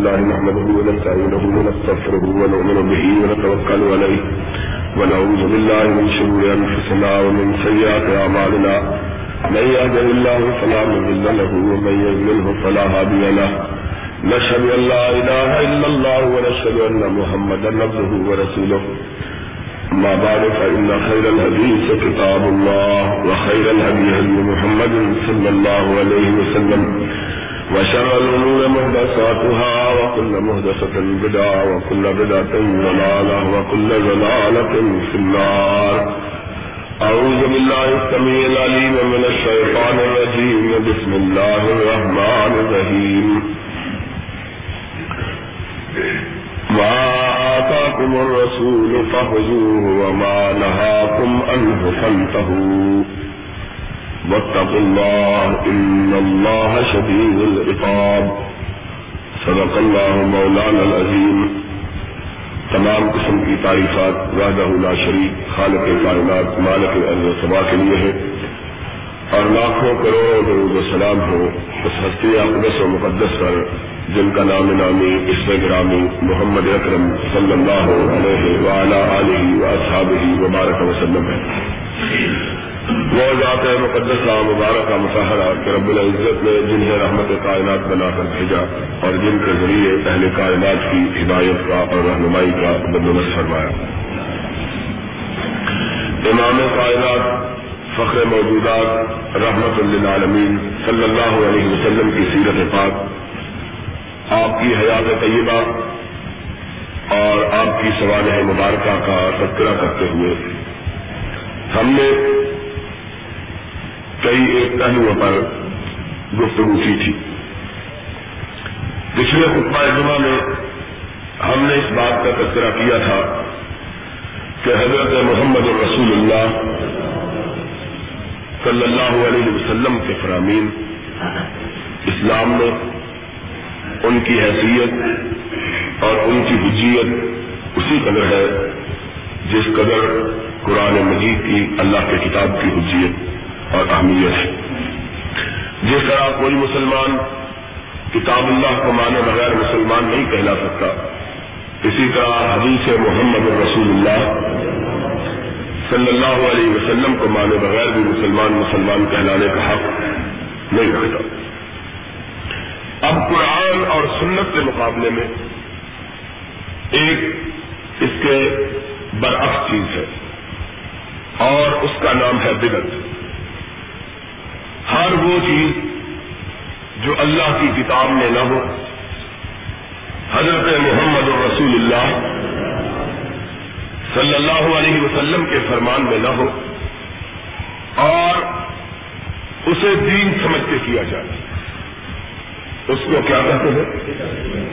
لله نحمده ونستعينه ونستغفره ونؤمن به ونتوكل عليه ونعوذ بالله من شرور أنفسنا ومن سيئات أعمالنا. من يهده الله فلا مضل له ومن يضلله فلا هادي له. نشهد أن لا إله إلا الله ونشهد أن محمدا عبده ورسوله. ما بعد، فإن خير الحديث كتاب الله وخير الهدي هدي محمد صلى الله عليه وسلم. وشر الأمور مهدساتها وكل مهدسة بدعة وكل بدعة ضلالة وكل ضلالة في النار. أعوذ بالله السميع العليم من الشيطان الرجيم. بسم الله الرحمن الرحيم. ما آتاكم الرسول فخذوه وما نهاكم عنه فانتهوا. واتقوا الله إن الله شديد العقاب. صدق الله مولانا العظيم. تمام قسم کی تعریفات وحدہ لا شریک، خالق کائنات، مالک ارض و سما کے لیے ہے اور لاکھوں کروڑ درود و سلام ہو اس ہستی اقدس و مقدس پر، جن کا نام نامی اسم گرامی محمد اکرم صلی اللہ علیہ وعلا علیہ واصحابہ وبارک وسلم ہے۔ وہ ذات مقدس کا مظاہرہ کہ رب العزت نے جنہیں رحمت کائنات بنا کر بھیجا اور جن کے ذریعے اہل کائنات کی ہدایت کا اور رہنمائی کا بندوبست فرمایا۔ امام کائنات، فخر موجودات، رحمت للعالمین صلی اللہ علیہ وسلم کی سیرت پاک، آپ کی حیات طیبہ اور آپ کی سوانح مبارکہ کا تذکرہ کرتے ہوئے ہم نے کئی ایک پہلوؤں پر گفتگو کی تھی۔ پچھلے خطبہ جمعہ میں ہم نے اس بات کا تذکرہ کیا تھا کہ حضرت محمد الرسول اللہ صلی اللہ علیہ وسلم کے فرامین اسلام میں ان کی حیثیت اور ان کی حجیت اسی قدر ہے جس قدر قرآن مجید کی اللہ کے کتاب کی حجیت اور اہمیت ہے۔ جس طرح کوئی مسلمان کتاب اللہ کو مانے بغیر مسلمان نہیں کہلا سکتا، اسی طرح حدیث محمد رسول اللہ صلی اللہ علیہ وسلم کو مانے بغیر بھی مسلمان مسلمان کہلانے کا حق نہیں رکھتا۔ اب قرآن اور سنت کے مقابلے میں ایک اس کے برعکس چیز ہے اور اس کا نام ہے بدت ہر وہ چیز جو اللہ کی کتاب میں نہ ہو۔ حضرت محمد رسول اللہ صلی اللہ علیہ وسلم کے فرمان میں نہ ہو۔ اور اسے دین سمجھ کے کیا جائے۔ اس کو کیا کہتے ہیں؟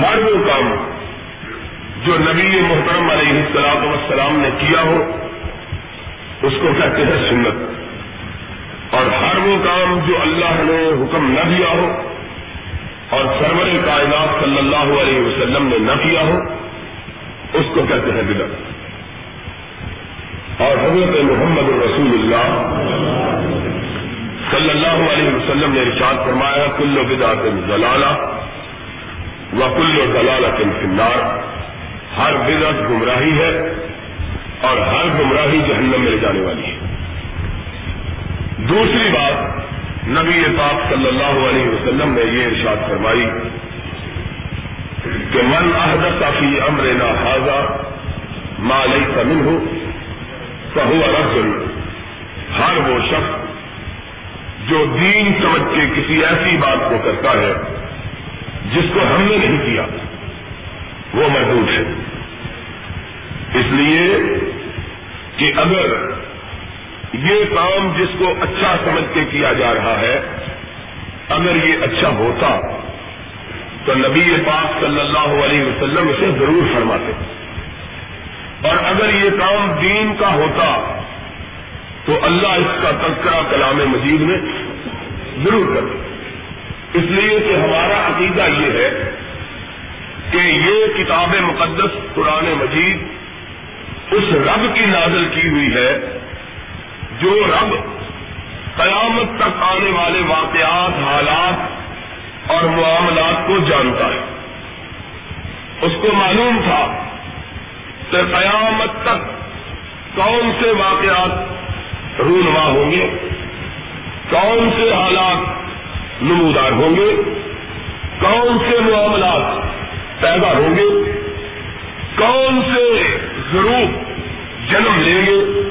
ہر وہ کام جو نبی محترم علیہ السلام وسلام نے کیا ہو، اس کو کہتے ہیں سنت۔ اور ہر وہ کام جو اللہ نے حکم نہ دیا ہو اور سرور کائنات صلی اللہ علیہ وسلم نے نہ کیا ہو، اس کو کہتے ہیں بدت اور حضرت محمد رسول اللہ صلی اللہ علیہ وسلم نے ارشاد فرمایا، کل بدعت ضلالہ و کل ضلالت فنار ہر بدعت گمراہی ہے اور ہر گمراہی جہنم میں لے جانے والی ہے۔ دوسری بات، نبی پاک صلی اللہ علیہ وسلم نے یہ ارشاد فرمائی کہ من احدث فی امرنا حاضا ما ليس منه فهو رد. ہر وہ شخص جو دین سمجھ کے کسی ایسی بات کو کرتا ہے جس کو ہم نے نہیں کیا، وہ محدود ہے۔ اس لیے کہ اگر یہ کام جس کو اچھا سمجھ کے کیا جا رہا ہے، اگر یہ اچھا ہوتا تو نبی پاک صلی اللہ علیہ وسلم اسے ضرور فرماتے۔ اور اگر یہ کام دین کا ہوتا تو اللہ اس کا تذکرہ کلام مجید میں ضرور کرتے۔ اس لیے کہ ہمارا عقیدہ یہ ہے کہ یہ کتاب مقدس قرآن مجید اس رب کی نازل کی ہوئی ہے جو رب قیامت تک آنے والے واقعات، حالات اور معاملات کو جانتا ہے۔ اس کو معلوم تھا کہ قیامت تک کون سے واقعات رونما ہوں گے، کون سے حالات نمودار ہوں گے، کون سے معاملات پیدا ہوں گے، کون سے ضرور جنم لیں گے۔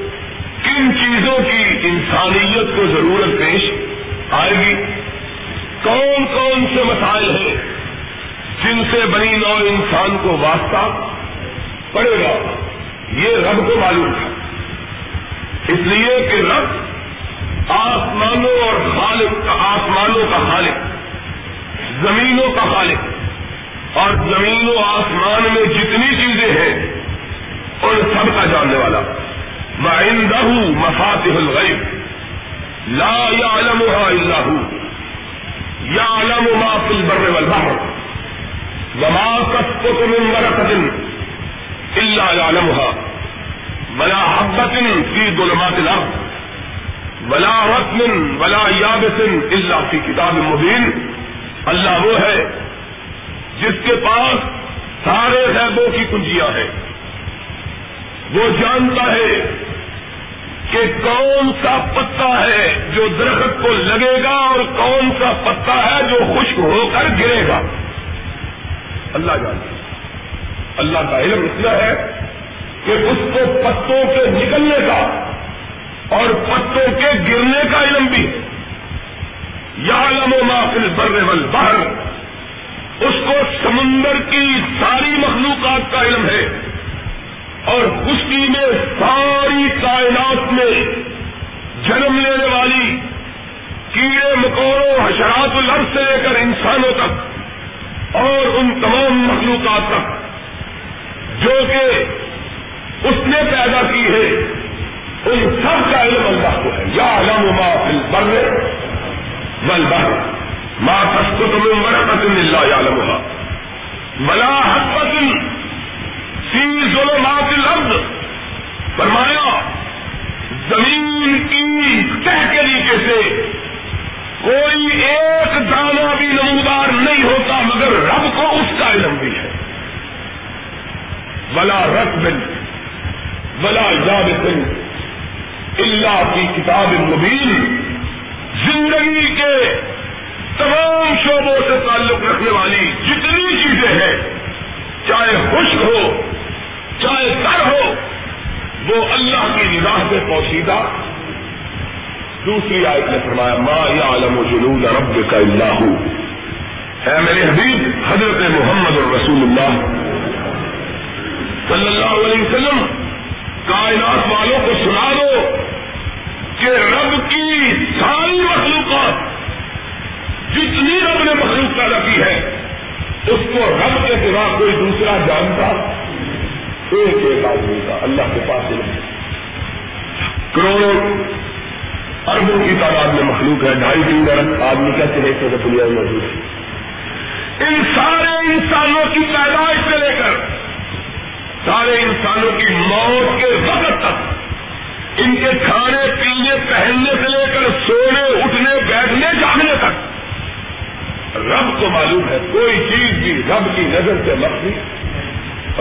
کن چیزوں کی انسانیت کو ضرورت پیش آئے گی؟ کون کون سے مسائل ہیں جن سے بنی نو انسان کو واسطہ پڑے گا؟ یہ رب کو معلوم تھا۔ اس لیے کہ رب آسمانوں اور خالق آسمانوں کا خالق، زمینوں کا خالق، اور زمین و آسمان میں جتنی چیزیں ہیں، ان سب کا جاننے والا۔ معندہ مفاتح الغیب لا يعلمها الا هو. يعلم ما في البر والبحر وما تسقط من ورقة الا يعلمها. ولا حبة في ظلمات الارض ولا رطم ولا يابس الا في كتاب مبين. اللہ وہ ہے جس کے پاس سارے غیبوں کی کنجیاں ہیں۔ وہ جانتا ہے کہ کون سا پتا ہے جو درخت کو لگے گا اور کون سا پتا ہے جو خشک ہو کر گرے گا؟ اللہ جانتا اللہ کا علم اتنا ہے کہ اس کو پتوں کے نکلنے کا اور پتوں کے گرنے کا علم بھی. یا علم و محفل بر باہر اس کو سمندر کی ساری مخلوقات کا علم ہے. اور خشکی میں ساری کائنات میں جنم لینے والی کیڑے مکوڑوں حشرات الرف سے لے کر انسانوں تک اور ان تمام مخلوقات تک جو کہ اس نے پیدا کی ہے، ان سب کا علم اللہ کو ہے۔ یا علم و محفل بر والبحر۔ ما تسقط من ورقة إلا يعلمها ولا حبة في ظلمات الأرض فرمایا، زمین کی تہ طریقے سے کوئی ایک دانہ بھی نمودار نہیں ہوتا، مگر رب کو اس کا علم بھی ہے۔ بلا رت بن بلا یاد بن اللہ کی کتاب مبین۔ زندگی کے تمام شعبوں سے تعلق رکھنے والی جتنی چیزیں ہیں، چاہے خشک ہو چاہے تر ہو، وہ اللہ کی نگاہ سے پوشیدہ۔ دوسری آیت نے فرمایا، ما یا عالم و جنون رب کا اللہ ہے میرے حبیب، حضرت محمد الرسول اللہ صلی اللہ علیہ وسلم، کائنات والوں کو سنا دو کہ رب کی ساری مخلوقات، جتنی رب نے مخلوق پیدا کی ہے، اس کو رب کے سوا کوئی دوسرا جانتا ایک ایک آدمی کا اللہ کے پاس کروڑوں اربوں کی تعداد میں مخلوق ہے، ڈھائی تین ارب آدمی کیسے دیکھتے ہیں دنیا میں موجود ہے۔ ان سارے انسانوں کی پیدائش سے لے کر سارے انسانوں کی موت کے وقت تک، ان کے کھانے پینے پہننے سے لے کر سونے، اٹھنے، بیٹھنے، جاگنے تک، رب کو معلوم ہے، کوئی چیز بھی رب کی نظر سے مخفی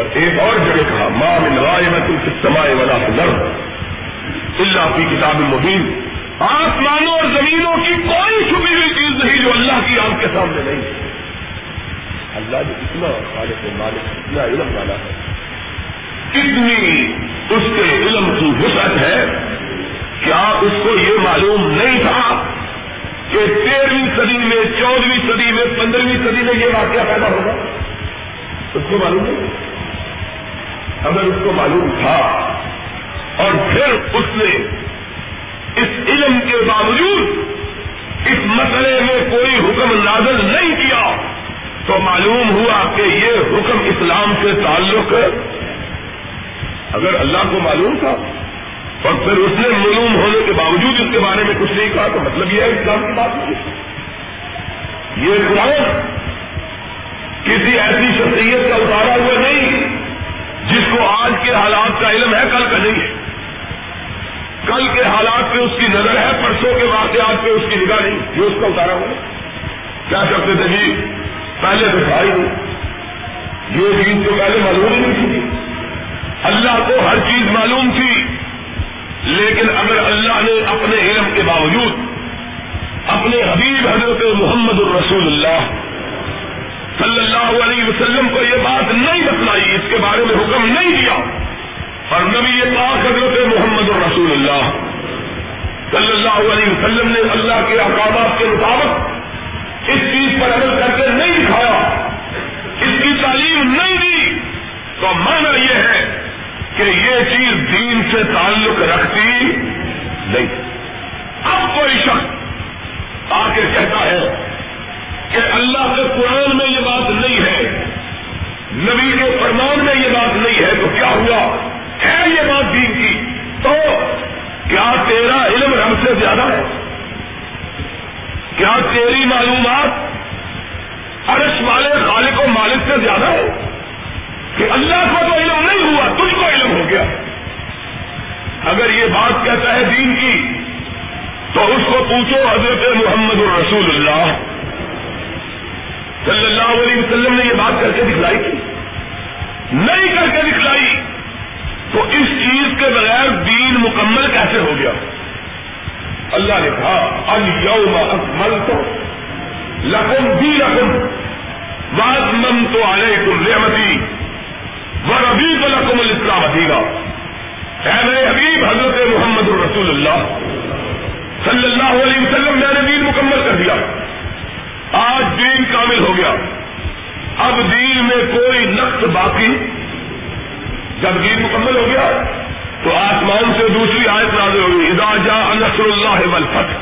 اور ایک اور جگہ کہا ماں میں نوائے میں تم سے سمائے والا اللہ کی کتاب مبین آسمانوں اور زمینوں کی کوئی چھپی ہوئی چیز نہیں جو اللہ کی آنکھ کے سامنے نہیں۔ اللہ نے اتنا خالق مالک، اتنا علم والا ہے۔ کتنی اس کے علم کی وسعت ہے۔ کیا اس کو یہ معلوم نہیں تھا کہ تیرہویں صدی میں، چودہویں صدی میں، پندرہویں صدی میں یہ واقعہ پیدا ہوگا؟ اس کو معلوم نہیں۔ اگر اس کو معلوم تھا اور پھر اس نے اس علم کے باوجود اس مسئلے میں کوئی حکم نازل نہیں کیا، تو معلوم ہوا کہ یہ حکم اسلام سے تعلق ہے۔ اگر اللہ کو معلوم تھا اور پھر اس نے معلوم ہونے کے باوجود اس کے بارے میں کچھ نہیں کہا، تو مطلب یہ ہے اسلام کی بات نہیں۔ یہ قرآن کسی ایسی شخصیت کا اتارا ہوا کے حالات کا علم ہے، کل کا نہیں ہے۔ کل کے حالات پہ اس کی نظر ہے، پرسوں کے واقعات پہ اس کی نگاہ نہیں۔ یہ اس کا اتارا ہوا کیا کرتے تھے جی؟ پہلے تو بھائی نہیں یہ چیز تو پہلے معلوم نہیں تھی۔ اللہ کو ہر چیز معلوم تھی۔ لیکن اگر اللہ نے اپنے علم کے باوجود اپنے حبیب حضرت محمد الرسول اللہ صلی اللہ علیہ وسلم کو یہ بات نہیں بتلائی، اس کے بارے میں حکم نہیں دیا۔ اور نبی یہ پاک حضرت محمد الرسول اللہ صلی اللہ علیہ وسلم نے اللہ کے احکامات کے مطابق اس چیز پر عمل کر کے نہیں دکھایا، اس کی تعلیم نہیں دی۔ تو مانا یہ ہے کہ یہ چیز دین سے تعلق رکھتی نہیں۔ اب کوئی شخص آ کے کہتا ہے کہ اللہ کے قرآن میں یہ بات نہیں ہے، نبی کے فرمان میں یہ بات نہیں ہے، تو کیا ہوا؟ ہے یہ بات دین کی۔ تو کیا تیرا علم رب سے زیادہ ہے؟ کیا تیری معلومات عرش والے خالق و مالک سے زیادہ ہے؟ کہ اللہ کو تو علم نہیں ہوا، تجھ کو علم ہو گیا۔ اگر یہ بات کہتا ہے دین کی، تو اس کو پوچھو حضرت محمد الرسول اللہ۔ صلی اللہ علیہ وسلم نے یہ بات کر کے دکھلائی۔ تھی نہیں کر کے دکھلائی۔ تو اس چیز کے بغیر دین مکمل کیسے ہو گیا؟ اللہ نے کہا الم اکمل تو لکم بھی لکم بات تو آئے تم رحمتی ور ابھی تو لکم الاسلام ادیگا اے میرے حبیب، حضرت محمد الرسول اللہ صلی اللہ علیہ وسلم، میں نے دین مکمل کر دیا۔ آج دین کامل ہو گیا۔ اب دین میں کوئی نقص باقی جب دین مکمل ہو گیا تو آسمان سے دوسری آیت نازل ہوگی ادا جا نصر اللہ والفتح.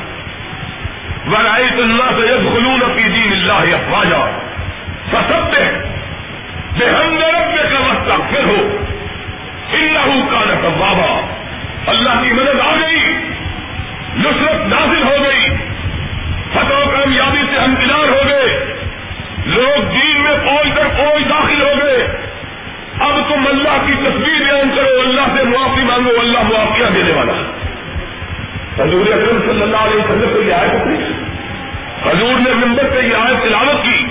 ورائت اللہ سے یدخلون فی دین اللہ افواجا فسبتے بے ہم رب کا وقت پھر ہو انہو کان توابا۔ اللہ کی مدد آ گئی، نصرت نازل ہو گئی فتح و کامیابی سے ہمکنار ہو گئے، لوگ دین میں پہنچ کر پہنچ داخل ہو گئے۔ اب تم اللہ کی تصویر بیان کرو، اللہ سے معافی مانگو، اللہ معافیہ دینے والا حضور اکرم صلی اللہ علیہ وسلم کو یہ آیت اپنی۔ حضور نے ممبر سے یہ آیت تلاوت کی۔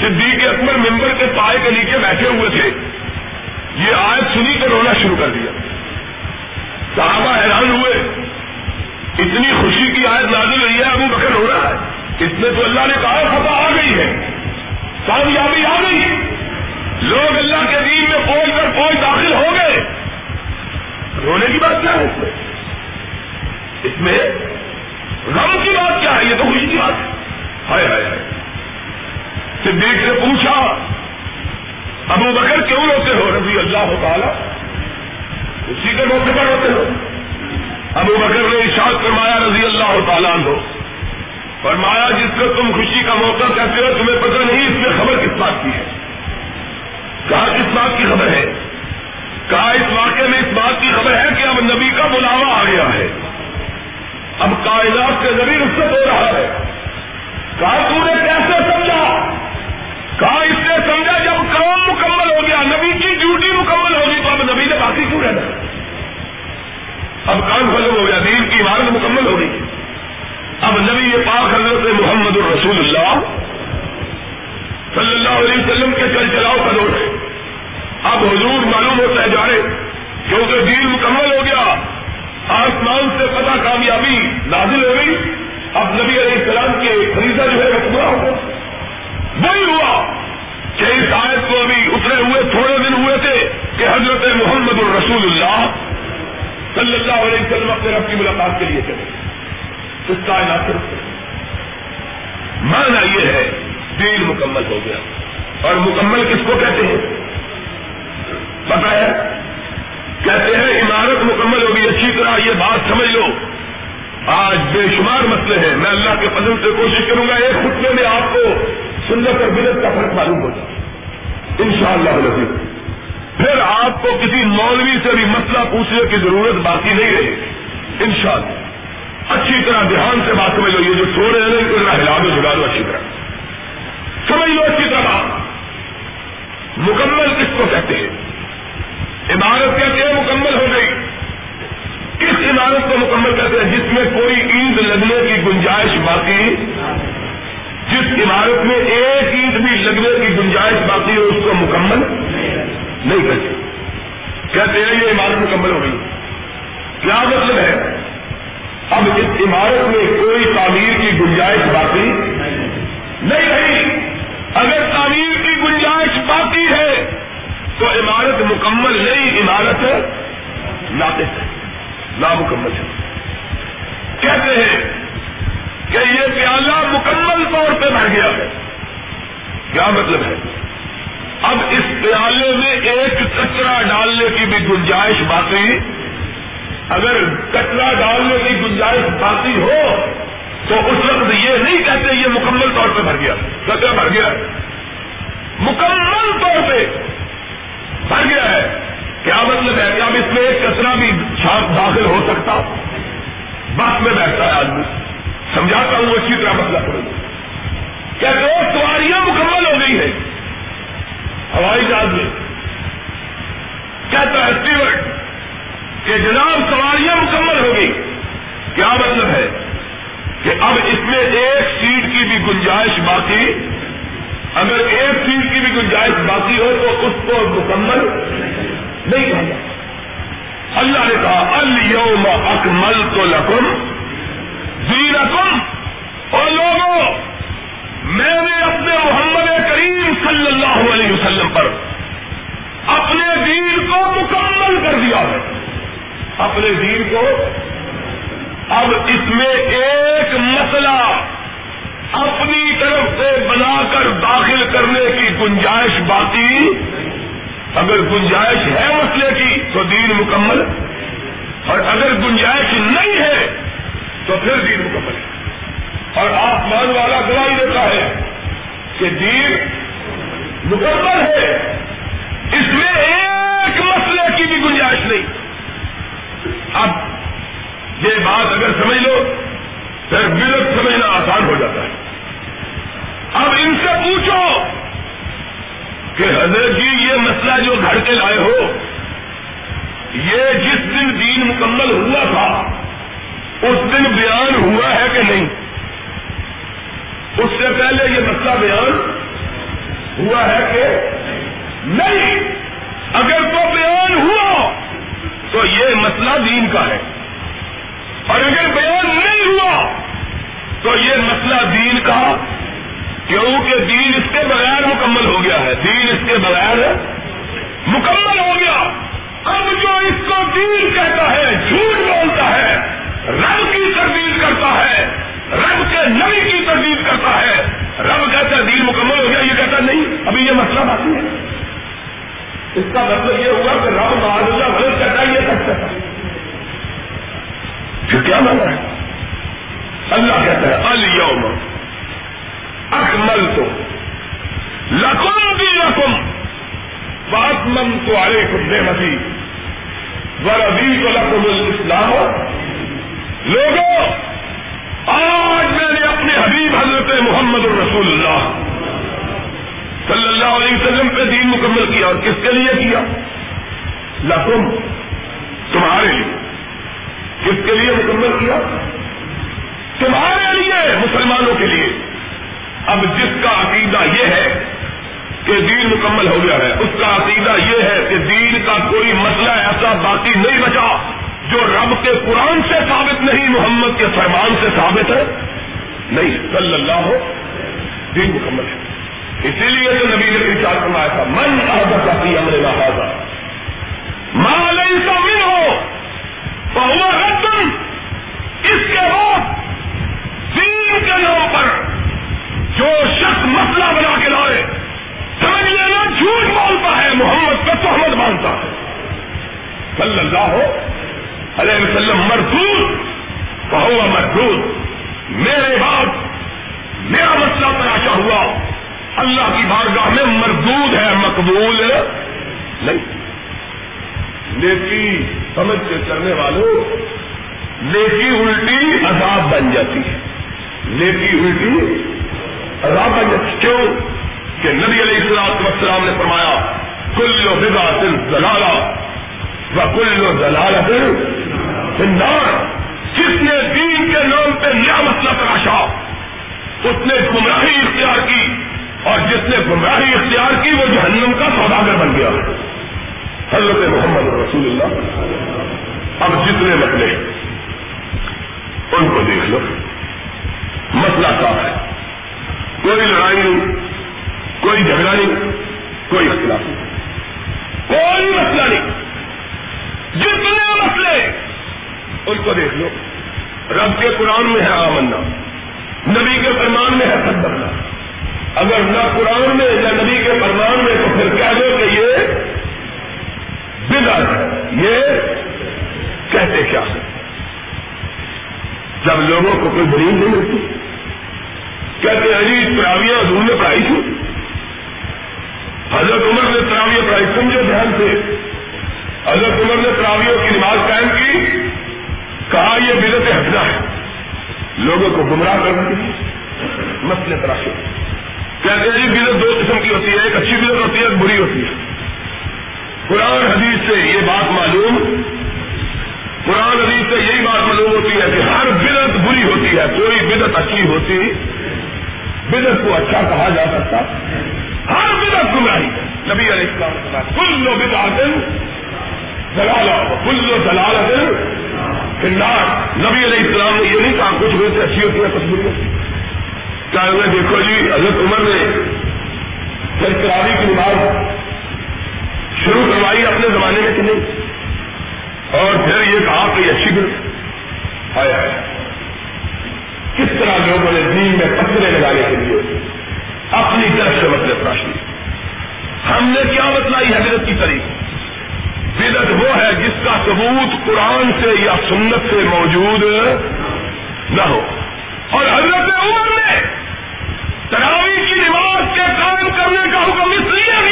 صدیق اکبر ممبر کے پائے کے نیچے بیٹھے ہوئے تھے۔ یہ آیت سنی کر رونا شروع کر دیا۔ صحابہ حیران ہوئے۔ اتنی خوشی کی آیت نازل ہوئی ہے، ابو بکر ہو رہا ہے۔ اس میں تو اللہ نے کہا، فتح آ گئی ہے۔ کامیابی آ گئی۔ لوگ اللہ کے دین میں پہنچ کر پہنچ داخل ہو گئے۔ رونے کی بات کیا ہے اس میں؟ اس میں غم کی بات کیا ہے؟ یہ تو خوشی کی بات ہے۔ ہائے ہائے صدیق سے پوچھا، ابو بکر کیوں روتے ہو؟ رضی اللہ تعالیٰ۔ اسی کے موقع پر روتے ہو۔ ابو بکر نے اشاعت فرمایا، رضی اللہ تعالیٰ ہو فرمایا، جس کو تم خوشی کا موقع کہتے ہو، تمہیں پتہ نہیں اس میں خبر کس بات کی ہے۔ کہا کس بات کی خبر ہے۔ کہا اس واقعے میں اس بات کی خبر ہے کہ اب نبی کا بلاوا آ گیا ہے۔ اب کائنات سے نبی رخصت ہو رہا ہے۔ کہا تو نے کیسے سمجھا؟ کہا اس نے سمجھا جب کام مکمل ہو گیا، نبی کی ڈیوٹی مکمل ہوگی تو اب نبی نے باقی کیوں رہنا؟ اب کام ختم ہو گیا دین کی عمارت مکمل ہو گئی۔ اب نبی یہ پاک حضرت محمد الرسول اللہ صلی اللہ علیہ وسلم کے چل چلاؤ کا دور ہے۔ اب حضور معلوم ہوتا ہے جائے کیونکہ دین مکمل ہو گیا۔ آسمان سے پتہ کامیابی نازل ہو گئی۔ اب نبی علیہ السلام کے خریدا جو ہے وہ پورا ہوا وہی ہوا کہ اس آیت کو ابھی اترے ہوئے، تھوڑے دن ہوئے تھے کہ حضرت محمد الرسول اللہ صلی اللہ علیہ وسلم اپنے رب کی ملاقات کے لیے چلے۔ اس کائنات سے مانا یہ ہے دین مکمل ہو گیا۔ اور مکمل کس کو کہتے ہیں؟ پتا ہے؟ کہتے ہیں عمارت مکمل ہوگی، اچھی طرح یہ بات سمجھ لو۔ آج بے شمار مسئلے ہیں۔ میں اللہ کے فضل سے کوشش کروں گا، ایک خطبے میں آپ کو سنت اور بدت کا فرق معلوم ہو جائے۔ ان شاء اللہ پھر آپ کو کسی مولوی سے بھی مسئلہ پوچھنے کی ضرورت باقی نہیں رہے ان شاء اللہ اچھی طرح دھیان سے بات سمجھ لو، یہ جو سو رہے ہیں ذرا ہلا دو جگا دو اچھی طرح۔ سمجھ لو اچھی طرح مکمل کس کو کہتے ہیں۔ عمارت کہتے ہیں مکمل ہو گئی۔ کس عمارت کو مکمل کہتے ہیں جس میں کوئی عید لگنے کی گنجائش باقی۔ جس عمارت میں ایک اینٹ بھی لگنے کی گنجائش باقی ہو اس کو مکمل نہیں کرتے کہتے ہیں یہ عمارت مکمل ہو گئی۔ کیا مطلب ہے؟ اب اس عمارت میں کوئی تعمیر کی گنجائش باقی نہیں رہی۔ اگر تعمیر کی گنجائش باقی ہے، تو عمارت مکمل نہیں، عمارت ناقص ہے، نامکمل ہے۔ کہتے ہیں کہ یہ پیالہ مکمل طور پہ بھر گیا ہے۔ کیا مطلب ہے؟ اب اس پیالے میں ایک کچرا ڈالنے کی بھی گنجائش باقی، اگر کچرا ڈالنے کی گنجائش باقی ہو تو اس وقت یہ نہیں کہتے یہ مکمل طور پہ بھر گیا. کچرا بھر گیا. مکمل طور پہ بھر گیا ہے. کیا مطلب ہے کہ اب اس میں ایک کچرا بھی چھاپ داخل ہو سکتا. بس میں بیٹھتا ہے آدمی. سمجھاتا ہوں اچھی طرح مسئلہ کروں کیا دو سواریاں مکمل ہو گئی ہے ہوائی جہاز میں. کہتا ہے اسٹیورڈ کہ جناب سواریاں مکمل ہو گئی. کیا مطلب ہے. کہ اب اس میں ایک سیٹ کی بھی گنجائش باقی، اگر ایک سیٹ کی بھی گنجائش باقی ہو تو اس کو مکمل نہیں کہا اللہ نے کہا الوم اکمل تو لکم دین اکم اور لوگوں، میں نے اپنے محمد کریم صلی اللہ علیہ وسلم پر اپنے دین کو مکمل کر دیا ہے۔ اپنے دین کو اب اس میں ایک مسئلہ اپنی طرف سے بنا کر داخل کرنے کی گنجائش باقی۔ اگر گنجائش ہے مسئلے کی، تو دین مکمل۔ اور اگر گنجائش نہیں ہے، تو پھر دین مکمل۔ ہے اور آسمان والا گواہی دیتا ہے کہ دین مکمل ہے۔ اس میں ایک مسئلے کی بھی گنجائش نہیں۔ اب یہ بات اگر سمجھ لو، پھر بلت سمجھنا آسان ہو جاتا ہے۔ اب ان سے پوچھو کہ حضرت جی یہ مسئلہ جو گھر کے لائے ہو، یہ جس دن دین مکمل ہوا تھا، اس دن بیان ہوا ہے کہ نہیں؟ اس سے پہلے یہ مسئلہ بیان ہوا ہے کہ نہیں۔ اگر تو بیان ہوا، تو یہ مسئلہ دین کا ہے۔ اور اگر بیان نہیں ہوا تو یہ مسئلہ دین کا کیونکہ دین اس کے بغیر مکمل ہو گیا ہے۔ دین اس کے بغیر مکمل ہو گیا۔ اب جو اس کو دین کہتا ہے، جھوٹ بولتا ہے، رب کی تردید کرتا ہے، رب کے نبی کی تردید کرتا ہے۔ رب کہتا ہے دین مکمل ہو گیا، یہ کہتا نہیں، ابھی یہ مسئلہ باقی ہے۔ اس کا مطلب یہ ہوگا کہ رب معذہ غلط کہتا ہے، یہ سچ کہتا پھر کیا مانا ہے؟ اللہ کہتا ہے الوم اکمل تو لکم بھی لکم بات من تو آئے خود متی وربی کو لکم الاسلام. لوگوں آج میں نے اپنے حبیب حضرت محمد الرسول اللہ صلی اللہ علیہ وسلم پہ دین مکمل کیا اور کس کے لیے کیا؟ لکم، تمہارے لیے۔ کس کے لیے مکمل کیا؟ تمہارے لیے، مسلمانوں کے لیے۔ اب جس کا عقیدہ یہ ہے کہ دین مکمل ہو گیا ہے، اس کا عقیدہ یہ ہے کہ دین کا کوئی مسئلہ ایسا باقی نہیں بچا جو رب کے قرآن سے ثابت نہیں، محمد کے فرمان سے ثابت ہے۔ نہیں، صلی اللہ ہو، دین مکمل ہے۔ اسی لیے تو نبی نے چار فرمایا تھا، من آدت آتی امر لہٰذا مال ایسا من ہو بہو رتن اس کے بعد دین کے نام پر جو شخص مسئلہ بنا کے لائے، سمجھ لینا جھوٹ بولتا ہے، محمد کا تحمد مانتا ہے۔ صلی اللہ علیہ وسلم مردود بہو مردود۔ میرے بعد میرا مسئلہ تلاشا ہوا، اللہ کی بارگاہ میں مردود ہے، مقبول نہیں۔ نیکی سمجھ کے کرنے والوں، نیکی الٹی عذاب بن جاتی ہے۔ نیکی الٹی کیوں؟ کہ نبی علیہ السلام وسلام نے فرمایا، کل بدا دل دلالا و کل دلال دل جس نے دین کے نام پہ نیا مسئلہ تراشا اس نے گمراہی اختیار کی اور جس نے گمراہی اختیار کی، وہ جہنم کا سوداگر بن گیا۔ حضرت محمد رسول اللہ اب جتنے مسئلے ان کو دیکھ لو۔ مسئلہ کیا ہے۔ کوئی لڑائی نہیں، کوئی جھگڑا نہیں، کوئی اختلاف نہیں۔ کوئی مسئلہ نہیں۔ جتنے مسئلے ان کو دیکھ لو۔ رب کے قرآن میں ہے آمنا، نبی کے فرمان میں ہے سب اگر نہ قرآن میں نہ نبی کے فرمان میں، تو پھر کہہ دو کہ یہ بدر یہ کہتے کیا ہے جب لوگوں کو کوئی دلیل نہیں ملتی، کہتے ہیں جی تراویاں حضور نے پڑھائی تھی۔ حضرت عمر نے تراویاں پڑھائی سمجھو دھیان سے۔ حضرت عمر نے تراویوں کی نماز قائم کی، کہا، یہ بدت ہٹنا ہے۔ لوگوں کو گمراہ کرنے کے لیے مسئلے تراشے۔ کہتے ہیں جی بدت دو قسم کی ہوتی ہے، ایک اچھی بدت ہوتی ہے، ایک بری ہوتی ہے۔ قرآن حدیث سے یہ بات معلوم، قرآن حدیث سے یہی بات معلوم ہوتی ہے کہ ہر بدت بری ہوتی ہے، کوئی بدت اچھی ہوتی بدت کو اچھا کہا جا سکتا، ہر بدت گمراہی نبی علیہ السلام کل لو بدعت دلالا کل لو دلال نبی علیہ السلام نے یہ نہیں کہا، کچھ بدت اچھی ہوتی ہے، کچھ بری ہوتی چاہے دیکھو جی حضرت عمر نے پھر تراوی کی نماز شروع کروائی اپنے زمانے میں کہ نہیں؟ اور پھر یہ کہا کہ اچھی دل آیا ہے کس طرح لوگوں نے دین میں پتھرے لگانے کے لیے اپنی طرف سے مطلب تراش لی ہم نے کیا بتلائی ہے بدت کی تاریخ بدت وہ ہے جس کا ثبوت قرآن سے یا سنت سے موجود نہ ہو۔ اور حضرت عمر نے تراوی کی نماز کے قائم کرنے کا حکم اس لیے دیا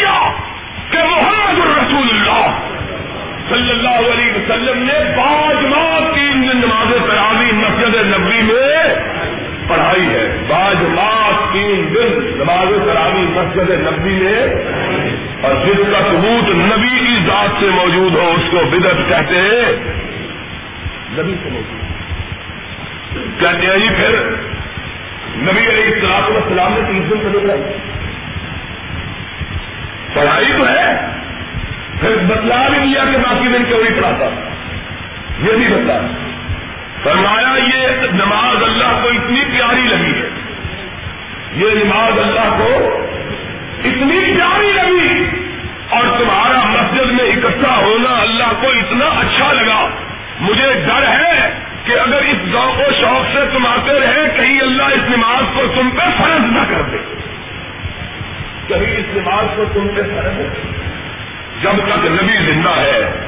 کہ محمد الرسول اللہ صلی اللہ علیہ وسلم نے پانچ ماہ تین دن نماز تراوی مسجد نبی میں پڑھائی ہے۔ پانچ ماہ تین دن نماز تراوی مسجد نبی میں اور جس کا ثبوت نبی کی ذات سے موجود ہو، اس کو بدت کہتے ہیں۔ نبی سے موجود۔ کہتے ہیں جی پھر نبی علیہ السلام السلام نے تیس دن سے لگائی پڑھائی تو ہے، پھر بتلا بھی دیا کہ باقی دن کیوں نہیں پڑھاتا یہ بھی بتلا فرمایا، یہ نماز اللہ کو اتنی پیاری لگی ہے۔ یہ نماز اللہ کو اتنی پیاری لگی۔ اور تمہارا مسجد میں اکٹھا ہونا اللہ کو اتنا اچھا لگا۔ مجھے ڈر ہے کہ اگر اس گاؤں کو شوق سے تم آتے رہے، کہیں اللہ اس نماز کو تم پہ فرض نہ کر دے۔ کبھی اس نماز کو تم سے فرض ہے جب تک نبی زندہ ہے،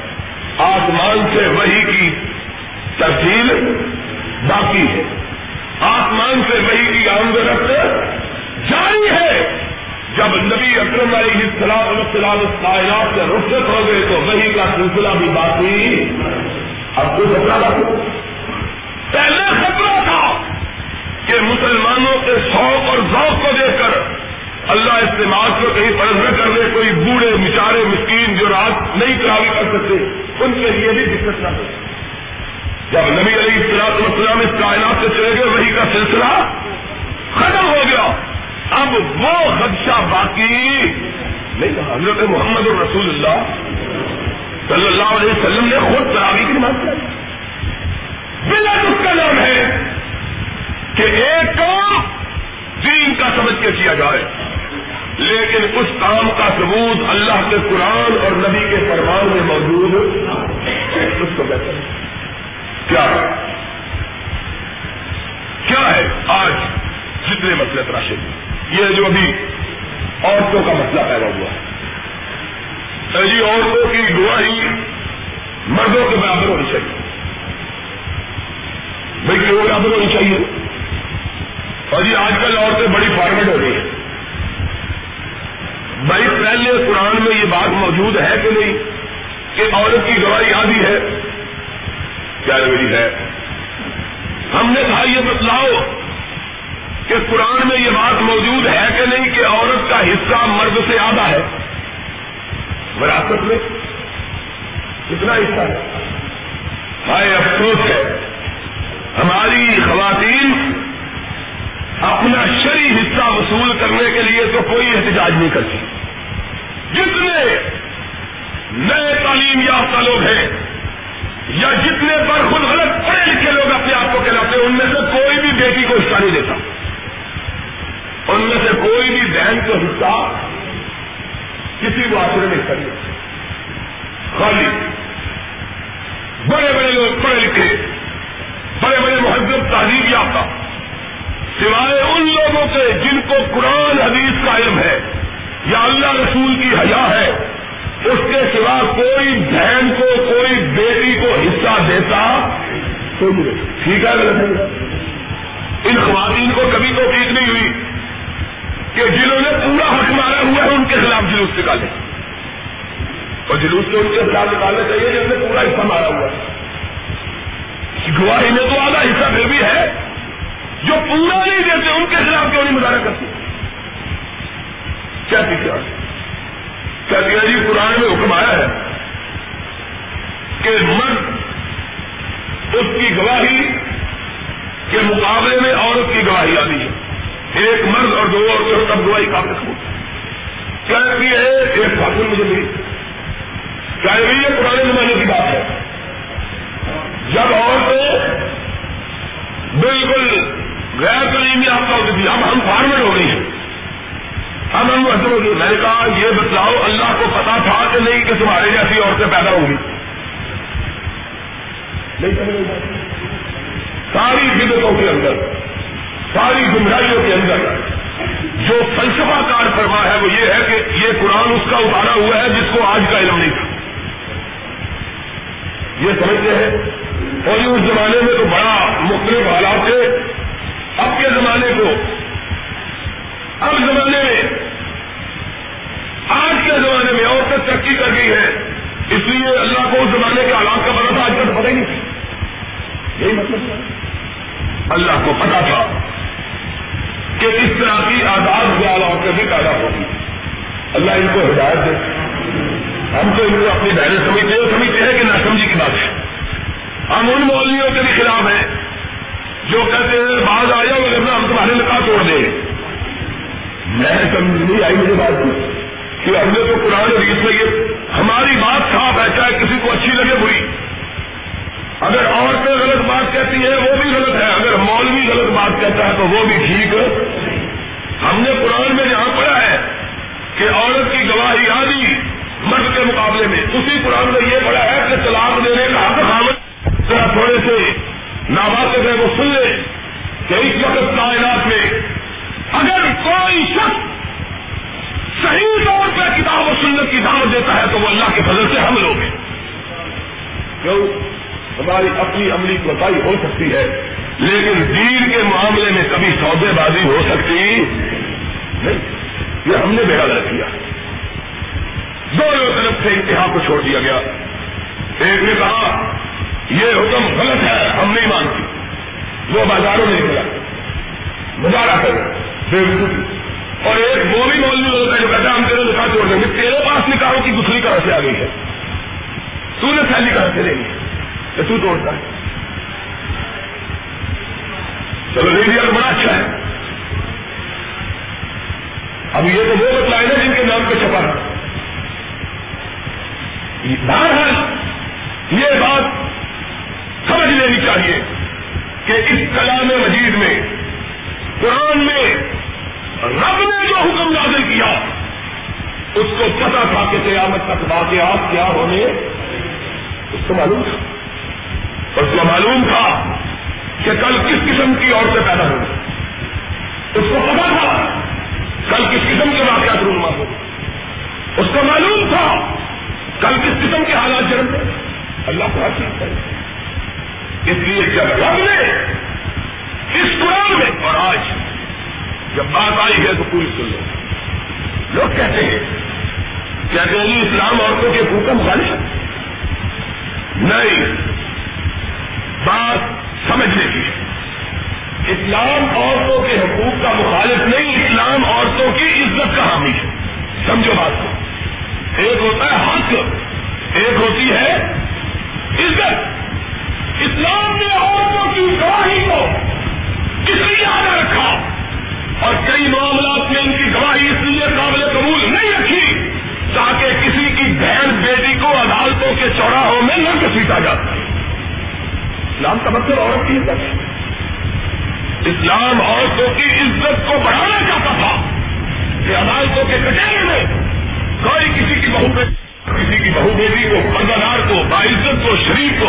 آسمان سے وہی کی تفصیل باقی ہے۔ آسمان سے وہی کی آمدنت جاری ہے۔ جب نبی اکرم علیہ السلام السلام کائنات سے رخصت ہو گئے تو وہی کا سلسلہ بھی باقی۔ اب تو خطرہ باقی پہلے خطرہ تھا کہ مسلمانوں کے شوق اور ذوق کو دیکھ کر اللہ استعمال کو کہیں؟ فرض نہ کر دے کوئی بوڑھے مچارے مسکین جو رات نہیں کراوی کر سکتے، ان کے لیے بھی دقت نہ ہو۔ جب نبی علی السلام وسلام اس کائنات سے چلے گئے، وہی کا سلسلہ ختم ہو گیا۔ اب وہ خدشہ باقی نہیں کہا حضرت محمد الرسول اللہ صلی اللہ علیہ وسلم نے خود تراوی کی نماز کرائی اس کا نام ہے کہ ایک کام دین کا سمجھ کے کیا جائے۔ لیکن اس کام کا ثبوت اللہ کے قرآن اور نبی کے فرمان میں موجود اس کو بہتر کیا ہے؟ کیا ہے آج جتنے مسئلے تراشے یہ جو ابھی عورتوں کا مسئلہ پیدا ہوا ہے۔ جی عورتوں کی گواہی مردوں کے برابر ہونی چاہیے۔ بھائی، کیوں برابر ہونی چاہیے؟ اور یہ آج کل عورتیں بڑی فارمیٹ ہو رہی ہیں۔ بھائی پہلے قرآن میں یہ بات موجود ہے کہ نہیں کہ عورت کی گواہی آدھی ہے، کیا میری ہے؟ ہم نے کہا یہ بتلاؤ کہ قرآن میں یہ بات موجود ہے کہ نہیں کہ عورت کا حصہ مرد سے آدھا ہے؟ وراثت میں کتنا حصہ ہے؟ ہائے افسوس ہے، ہماری خواتین کوئی نہیں کرتی۔ جتنے نئے تعلیم یافتہ لوگ ہیں یا جتنے پر غلط پڑھے لکھے لوگ اپنے آپ کو کہلاتے ہیں، ان میں سے کوئی بھی بیٹی کو حصہ نہیں دیتا۔ ان میں سے کوئی بھی بہن کو حصہ کسی معاشرے میں حصہ نہیں خالی بڑے بڑے لوگ پڑھے لکھے، بڑے بڑے مہذب تعلیم یافتہ، سوائے ان لوگوں کے جن کو قرآن حدیث کا علم ہے۔ یا اللہ رسول کی حیا ہے، اس کے سوا کوئی بہن کو، کوئی بیٹی کو حصہ دیتا ٹھیک ہے، غلط ہے۔ ان خواتین کو کبھی تو ٹھیک نہیں ہوئی کہ جنہوں نے پورا حق مارا ہوا ہے، ان کے خلاف جلوس نکالے۔ اور جلوس کے ان کے خلاف نکالنا چاہیے جن نے پورا حصہ مارا ہوا ہے۔ گواہی میں تو آدھا حصہ پھر بھی ہے، جو پورا نہیں دیتے، ان کے خلاف کیوں نہیں مظاہرہ کرتے؟ کیا سیکھا کیا کہتے ہیں جی؟ قرآن میں حکم آیا ہے کہ مرد اس کی گواہی کے مقابلے میں عورت کی گواہی آتی ہے۔ ایک مرد اور دو عورتیں تب گواہی کافی سبوت کہتی ہے۔ ایک فاصل مجھے ملی کہہ رہی ہے پرانے زمانے کی بات ہے؟ جب عورتیں بالکل غیر تعلیمی آپ کا ہوتی تھی اب ہم فارمر ہو رہی ہیں۔ اب ہم میں نے کہا، یہ بتلاؤ، اللہ کو پتا تھا کہ نہیں کہ تمہارے جیسی عورتیں پیدا ہوں گی۔ ساری بدتوں کے اندر، ساری گمراہیوں کے اندر، جو فلسفہ کار فرما ہے، وہ یہ ہے کہ یہ قرآن اس کا اتارا ہوا ہے جس کو آج کا علم نہیں۔ تھا یہ سمجھتے ہیں اور اس زمانے میں تو بڑا مختلف حالات تھے۔ اب کے زمانے کو، اب زمانے میں آج کے زمانے میں عورتیں ترقی کر گئی ہے۔ اس لیے اللہ کو اس زمانے کے حالات کا پتا تھا آج کل پتہ ہی نہیں۔ یہی مطلب اللہ کو پتا تھا کہ اس طرح کی آزاد خیال عورتیں بھی پیدا ہوگی اللہ ان کو ہدایت دے۔ ہم تو ان کو اپنی بہنیں سمجھتے ہیں سمجھتے ہیں کہ نہ سمجھی کی بات ہے۔ ہم ان مولویوں کے بھی خلاف ہیں۔ جو کہتے ہیں، بعض آیا ورنہ ہم تمہارے نکاح توڑ دیں۔ میں سمجھ نہیں آئی مجھے بات نہیں کہ ہم نے تو قرآن حدیث میں یہ ہماری بات صاف ہے چاہے کسی کو اچھی لگے، بری۔ اگر عورتیں غلط بات کہتی ہیں، وہ بھی غلط ہے۔ اگر مولوی غلط بات کہتا ہے، تو وہ بھی ٹھیک۔ ہم نے قرآن میں جہاں پڑھا ہے کہ عورت کی گواہی آدھی مرد کے مقابلے میں۔ اسی قرآن میں یہ پڑھا ہے کہ طلاق دینے کا حق حامد ذرا تھوڑے سے ناباقف ہے، وہ سن لے کہ اس وقت کائنات میں اگر کوئی شخص صحیح طور پہ کتاب و سنت کی دعوت دیتا ہے تو وہ اللہ کے فضل سے ہم لوگ ہیں۔ کیوں؟ ہماری اپنی عملی کوتاہی ہو سکتی ہے، لیکن دین کے معاملے میں کبھی سودے بازی ہو سکتی نہیں۔ یہ ہم نے بیڑا رکھ دیا دونوں طرف سے انتہا کو چھوڑ دیا گیا۔ ایک نے کہا، یہ حکم غلط ہے، ہم نہیں مانتی وہ بازاروں میں نکلا۔ مظاہرہ کر اور ایک وہ بھی مولوی ہوتا ہے جو کہتا ہے ہم تیرے نکاح چھوڑ دیں گے۔ تیرے پاس نکاحوں کی دوسری طرح سے آ گئی ہے۔ تو نے پھیلی کر سے لیں گے تو توڑتا ہے۔ چلو لے لیا تو بڑا اچھا ہے۔ اب یہ تو وہ بتلائے نا جن کے نام پہ چھپا ہے بہرحال یہ بات سمجھ لینی چاہیے کہ اس کلام مجید میں، قرآن میں رب نے جو حکم نازل کیا، اس کو پتا تھا کہ قیامت تک واقعات کیا ہونے، اس کو معلوم تھا۔ اس کو معلوم تھا کہ کل کس قسم کی عورتیں پیدا ہوں اس کو پتا تھا کل کس قسم کے واقعات رونما ہو اس کو معلوم تھا کل کس قسم کے حالات جنم اللہ کو ہر چیز کرے اس لیے جب رب نے اس قرآن میں اور آج جب بات آئی ہے تو پوری سن لو۔ لوگ کہتے ہیں کہتے ہیں اسلام عورتوں کے حقوق کا نہیں، بات سمجھنے کی ہے۔ اسلام عورتوں کے حقوق کا مخالف نہیں، اسلام عورتوں کی عزت کا حامی ہے۔ سمجھو بات کو۔ ایک ہوتا ہے حق، ایک ہوتی ہے عزت۔ اسلام نے عورتوں کی گواہی کو کس لیے آگے رکھا۔ اور کئی معاملات میں ان کی گواہی اس لیے قابل قبول نہیں رکھی تاکہ کسی کی بہن بیٹی کو عدالتوں کے چوراہوں میں نہ گھسیٹا جاتا اسلام کا مطلب عورت کی عزت ہے۔ اسلام عورتوں کی عزت کو بڑھانا چاہتا تھا کہ عدالتوں کے کٹہرے میں کوئی کسی کی بہو بیٹی کسی کی بہو بیٹی کو، پردادار کو، باعزت کو شریف کو،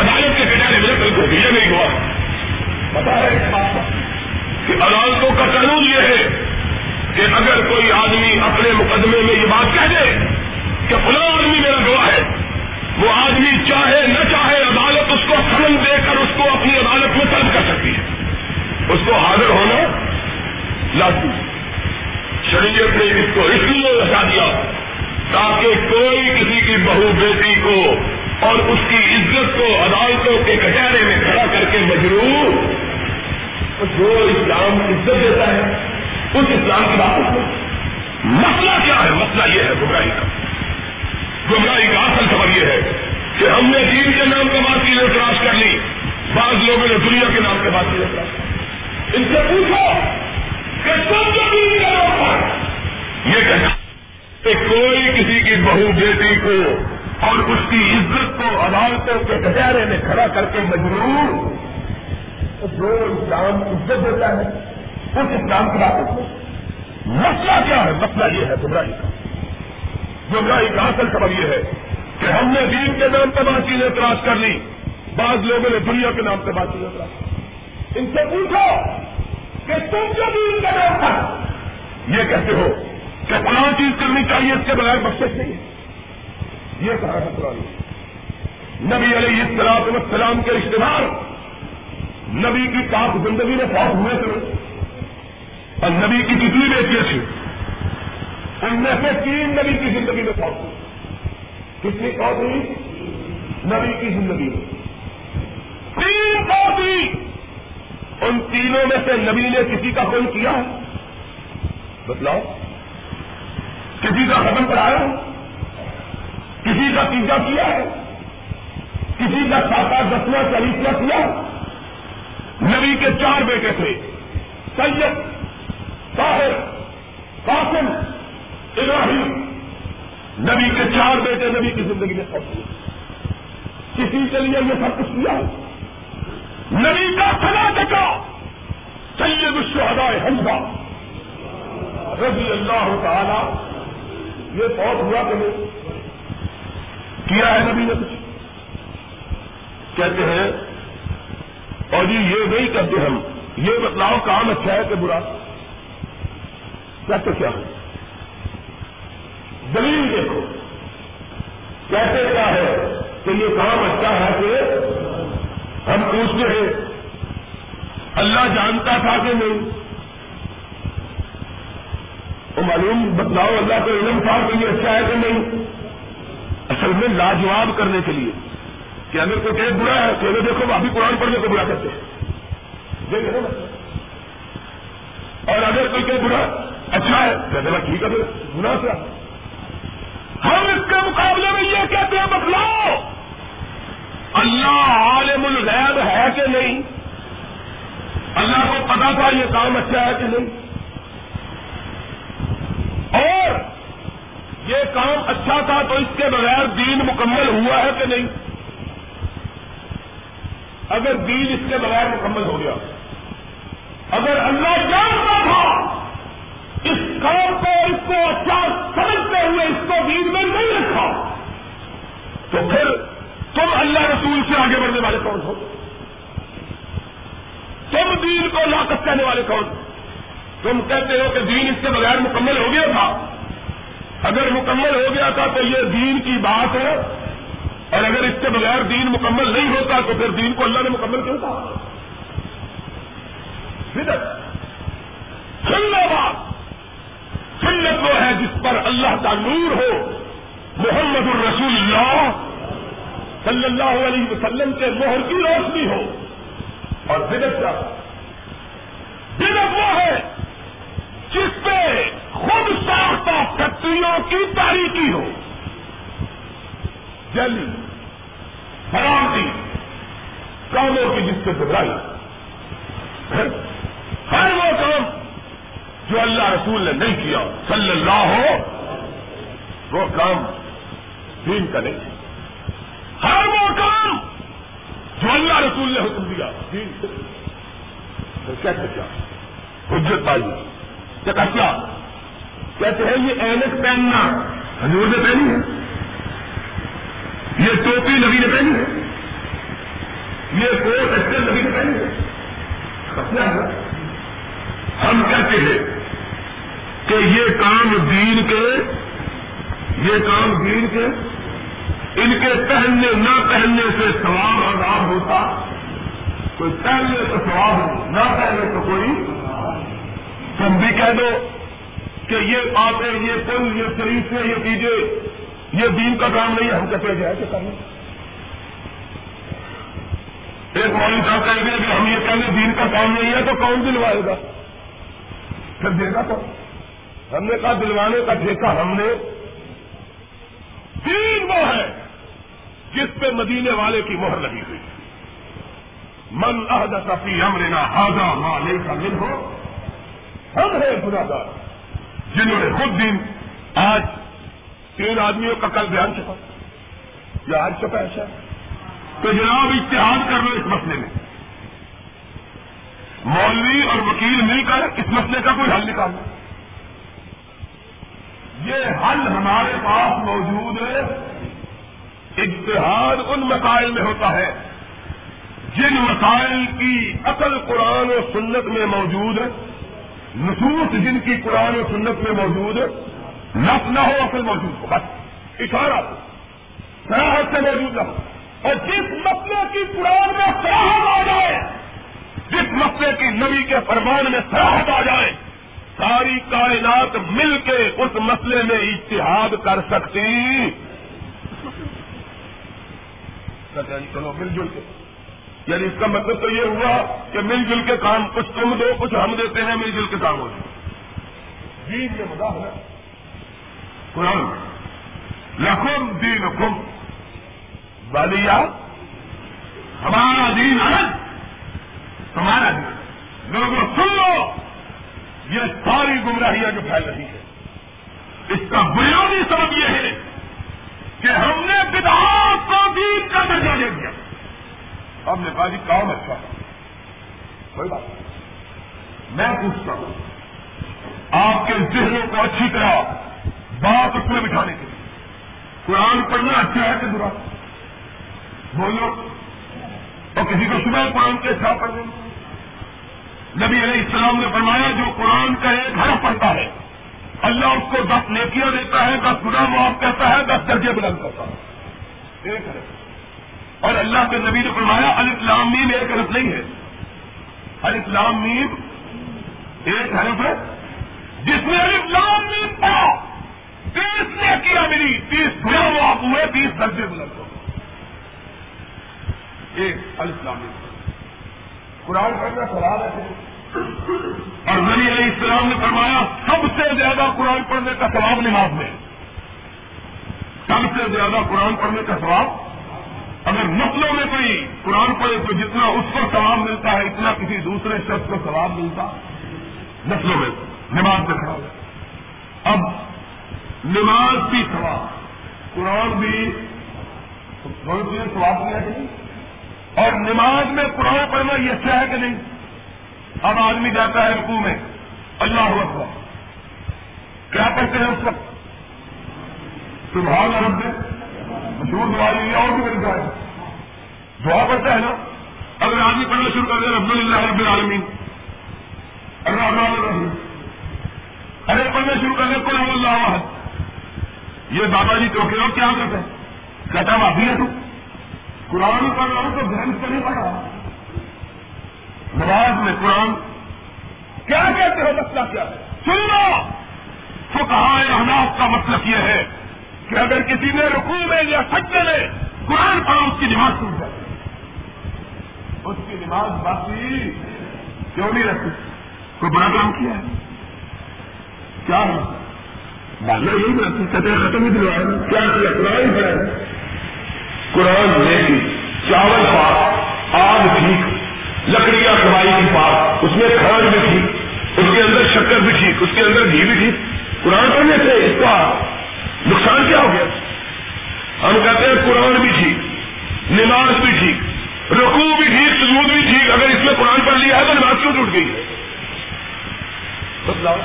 عدالت کے کٹہرے میں کل کو بھیجے نہیں ہوا۔ بتا رہے اس بات کا کہ عدالتوں کا قانون یہ ہے کہ اگر کوئی آدمی اپنے مقدمے میں یہ بات کہہ دے کہ فلاں آدمی میرا گواہ ہے، وہ آدمی چاہے، نہ چاہے عدالت اس کو سمن دے کر اس کو اپنی عدالت میں طلب کر سکتی ہے۔ اس کو حاضر ہونا لازمی شریعت نے اس کو اس لیے بتا دیا تاکہ کوئی کسی کی بہو بیٹی کو اور اس کی عزت کو عدالتوں کے کچہرے میں کھڑا کر کے مجرور جو اسلام عزت دیتا ہے، اس اسلام کی بات مسئلہ کیا ہے؟ مسئلہ یہ ہے گمراہی کا۔ گمراہی کا اصل خبر یہ ہے کہ ہم نے دین کے نام کے بعد چیزیں تلاش کر لی۔ بعض لوگوں نے دنیا کے نام کے بعد چیزیں تلاش ان سے پوچھو کہ تم جو دین کا نام پر یہ کہنا کہ کوئی کسی کی بہو بیٹی کو اور اس کی عزت کو، عدالتوں کے کچہرے میں کھڑا کر کے مجبور جو اسلام عزت دیتا ہے۔ اس اسلام کی بات مسئلہ کیا ہے؟ مسئلہ یہ ہے، گمراہی کا۔ گمراہی کا اصل خبر یہ ہے کہ ہم نے دین کے نام پہ بات چیزیں تلاش کر لی۔ بعض لوگوں نے دنیا کے نام پہ بات چیزیں تلاش ان سے پوچھو کہ تم جو دین کا نام تھا، یہ کہتے ہو کہ فلاں چیز کرنی چاہیے، اس کے بغیر بخش نہیں ہے۔ یہ کہا ہے۔ قرآن نبی علیہ السلام السلام کے رشتے دار نبی کی پاک زندگی میں فوت ہوئے تھے اور نبی کی کتنی بیٹیاں تھی ان میں سے تین نبی کی زندگی میں فوت ہوئی۔ کتنی فوت ہوئی؟ نبی کی زندگی میں۔ تین فوت ہوئی۔ ان تینوں میں سے نبی نے کسی کا کوئی کیا؟ ہے بتلاؤ۔ کسی کا ختم پڑھایا کسی کا تیجا کیا؟ ہے کسی کا ساتا دسواں چالیسواں کیا؟ نبی کے چار بیٹے تھے۔ سید، طاہر، قاسم، ابراہیم۔ نبی کے چار بیٹے نبی کی زندگی میں سب ہوئے۔ کسی کے لیے یہ سب کچھ کیا؟ نبی کا کھلا چکا سید الشہداء حمزہ رضی اللہ تعالی، یہ بہت ہوا کہ نہیں؟ کیا ہے نبی نے کچھ؟ کہتے ہیں اور جی یہ نہیں کرتے ہم۔ یہ بتلاؤ، کام اچھا ہے کہ برا؟ کہتے کیا ہے؟ دلیل دیکھو۔ کہتے کیا ہے کہ یہ کام اچھا ہے کہ ہم پوچھتے ہیں۔ اللہ جانتا تھا کہ نہیں؟ تو معلوم بتلاؤ، اللہ کا علم تھا کہ یہ اچھا ہے کہ نہیں؟ اصل میں لاجواب کرنے کے لیے۔ کہ اگر کوئی کہے برا ہے تو دیکھو ابھی قرآن پڑھنے کو برا کرتے ہیں۔ اور اگر کوئی کہ برا اچھا ہے کہتے ہیں ٹھیک ہے برا سے۔ ہم اس کے مقابلے میں یہ کہتے ہیں بتلاؤ اللہ عالم الغیب ہے کہ نہیں؟ اللہ کو پتا تھا یہ کام اچھا ہے کہ نہیں؟ اور یہ کام اچھا تھا تو اس کے بغیر دین مکمل ہوا ہے کہ نہیں؟ اگر دین اس کے بغیر مکمل ہو گیا، اگر اللہ جانتا تھا، اس کام کو، اس کو اچھا سمجھتے ہوئے اس کو دین میں نہیں رکھا، تو پھر تم اللہ رسول سے آگے بڑھنے والے کون ہو؟ تم دین کو لاکت کہنے والے کون؟ تم کہتے ہو کہ دین اس کے بغیر مکمل ہو گیا تھا۔ اگر مکمل ہو گیا تھا تو یہ دین کی بات ہے۔ اور اگر اس کے بغیر دین مکمل نہیں ہوتا تو پھر دین کو اللہ نے مکمل کیوں تھا سنت بات سنت وہ ہے جس پر اللہ کا نور ہو۔ محمد الرسول اللہ صلی اللہ علیہ وسلم کے مہر کی روشنی ہو۔ اور بدت کا۔ بدت وہ ہے جس پہ خود ساختہ فیکٹریوں کی تاریخی ہو۔ جلی حرامتی کاموں کی جس سے گھبرائی۔ ہر وہ کام جو اللہ رسول نے نہیں کیا، صلی اللہ ہو، وہ کام دین کا نہیں۔ ہر وہ کام جو اللہ رسول نے حکم دیا، دین کیا کیا؟ حجت پائی کیا کیا؟ کہتے ہیں یہ اینک پہننا۔ حضور نے پہنی ہے۔ یہ ٹوپی نبی نے پہنی ہے۔ یہ کوٹ اچھے نبی نے پہنی ہے۔ ہم کہتے ہیں کہ یہ کام دین کے، یہ کام دین کے۔ ان کے پہننے، نہ پہننے سے سواب آزاد ہوتا۔ کوئی پہننے تو سواب نہ پہننے تو کوئی۔ تم بھی کہہ دو کہ یہ باتیں، یہ پل، یہ شریف سے یہ چیزیں یہ دین کا کام نہیں ہے، ہم کہتے جائے کہ کریں ایک مولوی صاحب کہیں گے کہ ہم یہ کہیں گے دین کا کام نہیں ہے تو کون دلوائے گا؟ پھر دے گا تو۔ ہم نے کہا دلوانے کا ٹھیکہ ہم نے۔ دین وہ ہے جس پہ مدینے والے کی مہر لگی ہوئی من عہد فی امرنا ہاضا مالے کا دن ہو ہم ہیں گناگار جنہوں نے خود دن آج تین آدمیوں کا کل بیان چکا۔ یا آج چکا ایسا۔ تو جناب اشتہار کر لو اس مسئلے میں۔ مولوی اور وکیل مل کر اس مسئلے کا کوئی حل نکالنا یہ حل ہمارے پاس موجود ہے۔ اشتہار ان مسائل میں ہوتا ہے جن مسائل کی اصل قرآن و سنت میں موجود ہے۔ نصوص جن کی قرآن و سنت میں موجود ہے۔ نف نہ ہو اصل موجود ہو، بس اشارہ ہو سراہد سے موجود نہ ہو۔ اور جس مسئلے کی قرآن میں سراہد آ جائے، جس مسئلے کی نبی کے فرمان میں سراہد آ جائے، ساری کائنات مل کے اس مسئلے میں اتحاد کر سکتی۔ جی، چلو مل جل کے۔ یعنی اس کا مطلب تو یہ ہوا کہ مل جل کے کام کچھ تم دو، کچھ ہم دیتے ہیں، مل جل کے کام ہو جائے۔ جی یہ مزہ ہے۔ قرآن لکھم دین حکم بالیا ہمارا دین الگ. تمہارا دین لوگوں سن لو یہ ساری گمراہیاں جو پھیل رہی ہے اس کا بنیادی سبب یہ ہے کہ ہم نے بدعات کو دین کا درجہ دے دیا. ہم نے کہا جی کام اچھا کوئی بات میں پوچھتا ہوں، آپ کے ذہنوں کو اچھی طرح بات اس میں بٹھانے کے لیے۔ قرآن پڑھنا اچھا ہے کہ برا؟ بولو اور کسی کو صبح قرآن کے اچھا پڑھ دیں نبی علیہ السلام نے فرمایا، جو قرآن کا ایک حرف پڑھتا ہے، اللہ اس کو دس نیکیاں دیتا ہے، دس گنا معاف کہتا ہے، دس درجے بلند کرتا ہے۔ ایک حرف۔ اور اللہ کے نبی نے فرمایا الاسلام میم ایک حرف نہیں ہے۔ الاسلام میم ایک حرف ہے۔ جس میں الاسلام میم پڑا تیس نیکیاں ملی تیس گنا معاف ہوئے، تیس درجے بلند ہو ایک الاسلام قرآن پڑھنا سوال ہے۔ اور نبی علیہ السلام نے فرمایا، سب سے زیادہ قرآن پڑھنے کا ثواب نماز میں۔ سب سے زیادہ قرآن پڑھنے کا ثواب۔ اگر نسلوں میں کوئی قرآن پڑھے تو جتنا اس کو ثواب ملتا ہے، اتنا کسی دوسرے شخص کو ثواب ملتا۔ نسلوں میں نماز میں کھڑا اب نماز بھی ثواب۔ قرآن بھی سواب دیا کہ نہیں؟ اور نماز میں قرآن پڑھنا یہ اچھا ہے کہ نہیں؟ اب آدمی جاتا ہے رکوع میں، اللہ اکبر۔ کیا پڑھتے ہیں اس وقت؟ سبحان رب، مشہور دعا یہ اور بھی بن جائے دعا پڑھتا ہے نا؟ اگر آدمی پڑھنا شروع کر دیں رب اللہ رب العالمین۔ الرحمن الرحیم۔ ارے پڑھنا شروع کر دیں قرآن اللہ یہ بابا جی تو کیا کرتے ہیں؟ کہتا ہوں ابھی ہے تو قرآن پڑھ رہا ہوں تو دھرم سے نہیں پڑھ رہا۔ نماز میں قرآن کیا کہتے ہو؟ مسئلہ کیا ہے؟ سن لو۔ تو کہا احناف کا مطلب یہ ہے کہ اگر کسی نے رکوع میں یا سچے میں قرآن پڑھا، اس کی نماز ٹوٹ جائے۔ اس کی نماز باقی کیوں نہیں رکھتی؟ کوئی بڑا کام کیا ہے؟ کیا ہے؟ بالا یہی بات کہتے ختم ہی دلوایا کیا کیا قرآن پڑھا قرآن میں چاول پاک، آگ ٹھیک، لکڑیاں کمائی کی پاک، اس میں کھانڈ بھی تھی اس کے اندر شکر بھی ٹھیک، اس کے اندر گھی بھی ٹھیک۔ قرآن پڑھنے سے اس کا نقصان کیا ہو گیا؟ ہم کہتے ہیں قرآن بھی ٹھیک، نماز بھی ٹھیک رکو بھی ٹھیک، سجود بھی ٹھیک۔ اگر اس میں قرآن پڑھ لیا ہے تو نماز کیوں ٹوٹ گئی؟ ہے بتلاؤ۔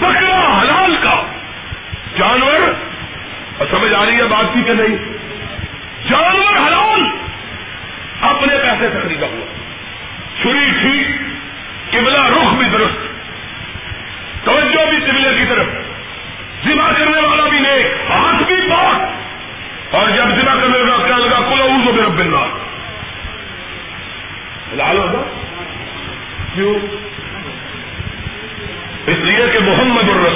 بکرا حلال کا۔ جانور سمجھ آ رہی ہے بات کی کہ نہیں؟ جانور حلال، اپنے پیسے سے خریدا ہوا۔ چھری ٹھیک قبلہ رخ بھی درست۔ توجہ بھی قبلے کی طرف۔ ذمہ کرنے والا بھی نیک، ہاتھ بھی پاک۔ اور جب ذمہ کرنے کا کیا لگا کل تو میرا بلنا لال ہوگا کیوں؟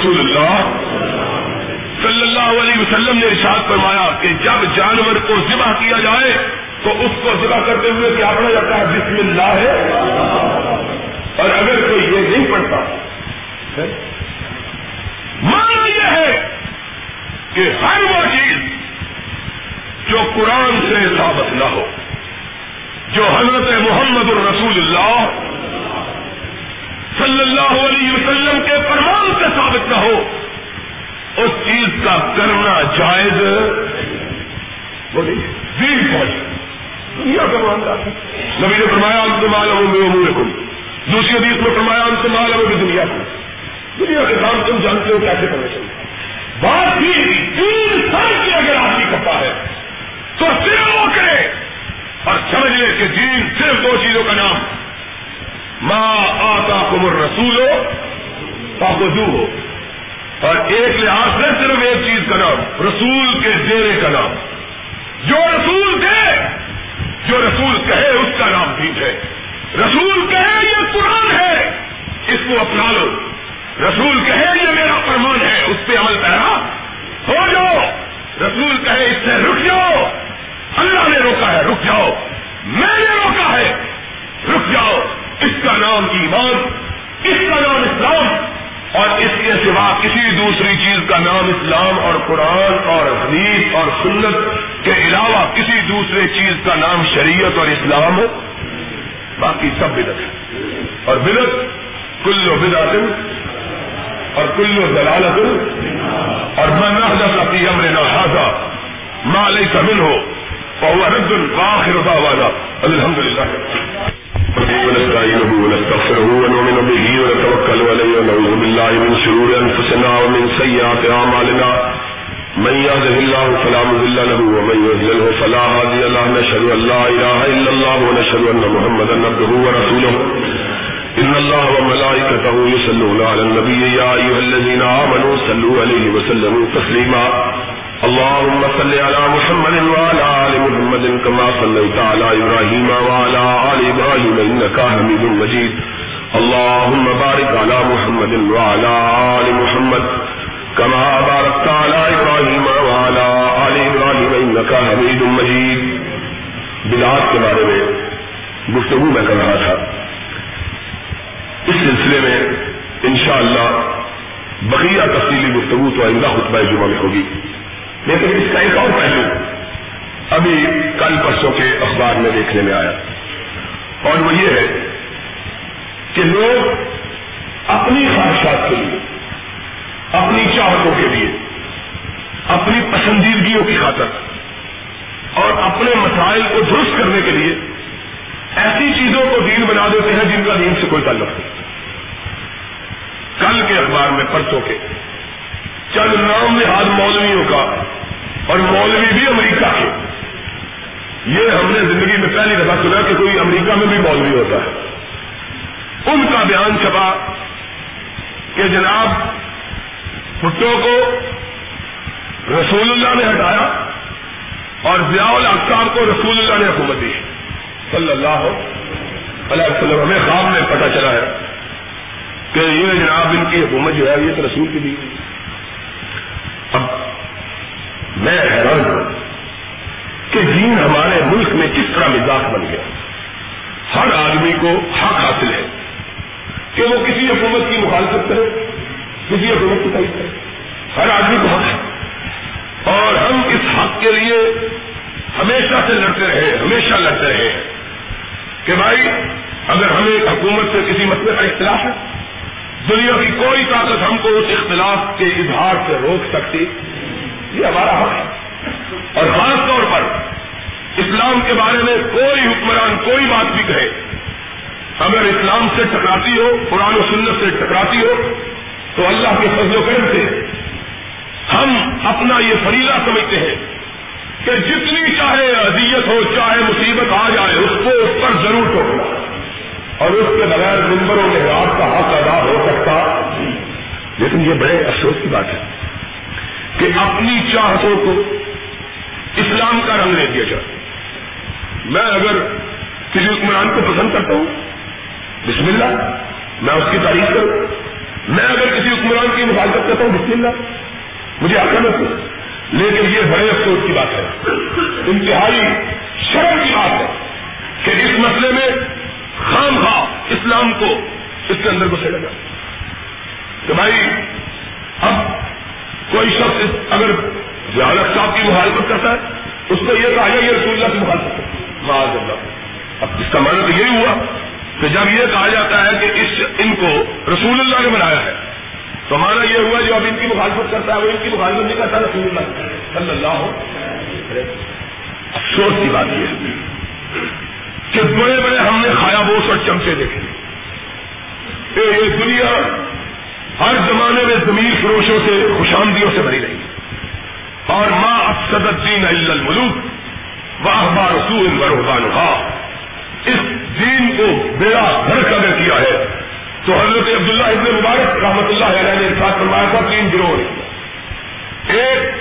محمد الرسول اللہ صلی اللہ علیہ وسلم نے ارشاد فرمایا کہ جب جانور کو ذبح کیا جائے تو اس کو ذبح کرتے ہوئے کیا پڑھا جاتا ہے؟ بسم اللہ. ہے اور اگر کوئی یہ نہیں پڑھتا مانا یہ ہے کہ ہر وہ چیز جو قرآن سے ثابت نہ ہو، جو حضرت محمد الرسول اللہ صلی اللہ علیہ وسلم کے فرمان سے ثابت نہ ہو، اس چیز کا کرنا جائز بولیے دنیا کا معاملہ نبی نے فرمایا انت معلوم میں امور کو دوسری حدیث میں فرمایا انت معلوم میں دنیا کو دنیا کے کام تم جانتے ہو، کیسے کرنا چاہیے؟ بات ہی تین سال کی اگر آدمی کرتا ہے، تو صرف وہ کرے اور سمجھ لے کہ دین صرف دو چیزوں کا نام ماں آتا کمر رسول ہو پاکو ہو اور ایک لحاظ سے صرف ایک چیز کا نام، رسول کے دینے کا نام۔ جو رسول دے، جو رسول کہے، اس کا نام ٹھیک ہے۔ رسول کہے، یہ قرآن ہے۔ اس کو اپنا لو۔ رسول کہے، یہ میرا فرمان ہے۔ اس پہ عمل کرا۔ ہو جاؤ۔ رسول کہے، اس سے رک جاؤ۔ اللہ نے روکا ہے، رک جاؤ۔ میں نے روکا ہے، رک جاؤ۔ کا نام ایمان، اس کا نام اسلام، اور اس کے سوا کسی دوسری چیز کا نام اسلام اور قرآن اور حدیث اور سنت کے علاوہ کسی دوسرے چیز کا نام شریعت اور اسلام ہو۔ باقی سب بدت ہے اور بدت کلو بدعت اور کلو دلالت اور من حضرت فی امرنا هذا ما ليس منه فهو رد واخر دعوانا الحمد لله ونستعينه ونستغفره ونؤمن به ونتوكل عليه ونعوذ بالله من شرور أنفسنا ومن سيئات أعمالنا. من يهده الله فلا مضل له ومن يضلله فلا هادي له. نشهد أن لا إله إلا الله ونشهد أن محمدا عبده ورسوله. إن الله وملائكته يصلون على النبي يا أيها الذين آمنوا صلوا عليه وسلموا تسليما. اللهم صل على محمد وعلى آل محمد كما صليت على إبراهيم وعلى آل إبراهيم إنك حميد مجيد. اللهم بارك على محمد وعلى آل محمد كما باركت على إبراهيم وعلى آل إبراهيم إنك حميد مجيد. بدعات کے بارے میں گفتگو میں کر رہا تھا. اس سلسلے میں انشاءاللہ بقیہ تفصیلی گفتگو تو آئندہ خطبہ جمعہ میں ہوگی. لیکن اس کا ایک اور پہلو ابھی کل پرسوں کے اخبار میں دیکھنے میں آیا۔ اور وہ یہ ہے کہ لوگ اپنی خواہشات کے لیے، اپنی چاہتوں کے لیے، اپنی پسندیدگیوں کی خاطر اور اپنے مسائل کو درست کرنے کے لیے ایسی چیزوں کو دین بنا دیتے ہیں جن کا دین سے کوئی تعلق نہیں۔ کل کے اخبار میں، پرسوں کے چند نام نہاد مولویوں کا، اور مولوی بھی امریکہ کے۔ یہ ہم نے زندگی میں پہلی دفعہ سنا کہ کوئی امریکہ میں بھی مولوی ہوتا ہے۔ ان کا بیان چھپا کہ جناب بھٹو کو رسول اللہ نے ہٹایا اور ضیاء الختاب کو رسول اللہ نے حکومت دی۔ صلی اللہ علیہ وسلم، ہمیں خواب میں پتہ چلا ہے کہ یہ جناب ان کی حکومت جو ہے، یہ تو رسول کی دی اب میں حیران ہوں کہ دین ہمارے ملک میں کس طرح مزاج بن گیا۔ ہر آدمی کو حق حاصل ہے کہ وہ کسی حکومت کی مخالفت کرے، کسی حکومت کی تعریف کرے۔ ہر آدمی کو حق ہے۔ اور ہم اس حق کے لیے ہمیشہ سے لڑتے رہے، ہمیشہ لڑتے رہے کہ بھائی، اگر ہمیں حکومت سے کسی مسئلے کا اختلاف ہے، دنیا کی کوئی طاقت ہم کو اس اختلاف کے اظہار سے روک سکتی۔ یہ ہمارا حق ہے۔ اور خاص طور پر اسلام کے بارے میں کوئی حکمران کوئی بات بھی کہے، اگر اسلام سے ٹکراتی ہو، قرآن و سنت سے ٹکراتی ہو، تو اللہ کے فضل و کرم سے ہم اپنا یہ فریضہ سمجھتے ہیں کہ جتنی چاہے اذیت ہو، چاہے مصیبت آ جائے، اس کو اس پر ضرور ٹوکنا۔ اور اس کے بغیر ممبروں میں رات کا حق ادا ہو سکتا۔ لیکن یہ بڑے افسوس کی بات ہے۔ کہ اپنی چاہتوں کو اسلام کا رنگ نہیں دیا جائے۔ میں اگر کسی حکمران کو پسند کرتا ہوں، بسم اللہ، میں اس کی تعریف کروں۔ میں اگر کسی حکمران کی مخالفت کرتا ہوں، بسم اللہ، مجھے آتا نہیں لیکن یہ بڑے افسوس کی بات ہے۔ انتہائی شرم کی بات ہے کہ اس مسئلے میں خام خواہ اسلام کو اس کے اندر گھسے لگا کہ بھائی، اب اگر ضیالت صاحب کی مخالفت کرتا ہے، اس کو یہ کہا جائے یہ رسول اللہ کی مخالفت کرتا اللہ۔ اب اس کا معنی تو یہی ہوا کہ جب یہ کہا جاتا ہے کہ اس ان کو رسول اللہ نے بنایا ہے، تو ہمارا یہ ہوا جو اب ان کی مخالفت کرتا ہے، وہ ان کی مخالفت نہیں کرتا، رسول اللہ صلی اللہ ہو افسوس کی بات یہ کہ بڑے بڑے ہم نے کھایا بوس اور چمچے دیکھے۔ یہ دنیا ہر زمانے میں زمین فروشوں سے خوشامدیوں سے بھری رہی۔ اور ماں افسد الدین الملوک واہ بار رسول برحان اس دین کو بیڑا گھر اگر کیا ہے، تو حضرت عبداللہ ابن مبارک رحمت اللہ علیہ نے ساتھ فرمایا تھا تین گروہ ایک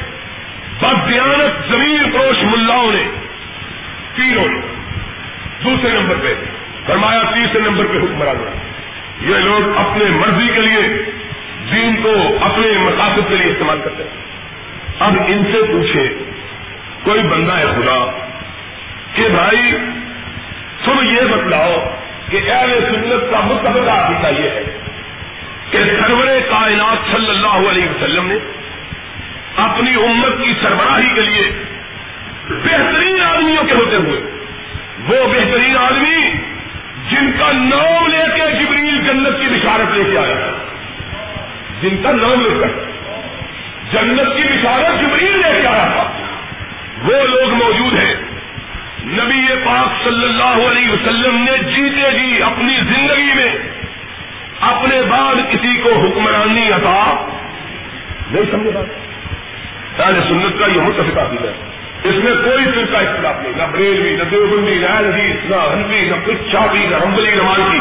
بدیانت زمین فروش ملاؤں نے۔ تینوں نے۔ دوسرے نمبر پہ فرمایا تیسرے نمبر پہ حکمران یہ لوگ اپنے مرضی کے لیے دین کو اپنے مقاصد کے لیے استعمال کرتے ہیں۔ اب ان سے پوچھے، کوئی بندہ ہے خدا؟ کہ بھائی، تم یہ بتلاؤ کہ اہل سنت کا مطلب متبقہ عقیدہ یہ ہے کہ سرور کائنات صلی اللہ علیہ وسلم نے اپنی امت کی سربراہی کے لیے بہترین آدمیوں کے ہوتے ہوئے، وہ بہترین آدمی جن کا نام لے کے جبریل جنت کی بشارت لے کے آیا جن کا نام لے کر جنت کی بشارت جبریل لے کے آیا تھا۔ وہ لوگ موجود ہیں۔ نبی پاک صلی اللہ علیہ وسلم نے جیتے جی اپنی زندگی میں اپنے بعد کسی کو حکمرانی عطا نہیں سمجھے بات۔ پہلے سنت کا یہ متفق ہے۔ اس میں کوئی فرقہ اختلاف نہیں، نہ بریلوی، نہ دیوبندی، نہ حدیث نہ ہنفی نہ کچھ چاپی نہ ہمبلی نہ مالکی۔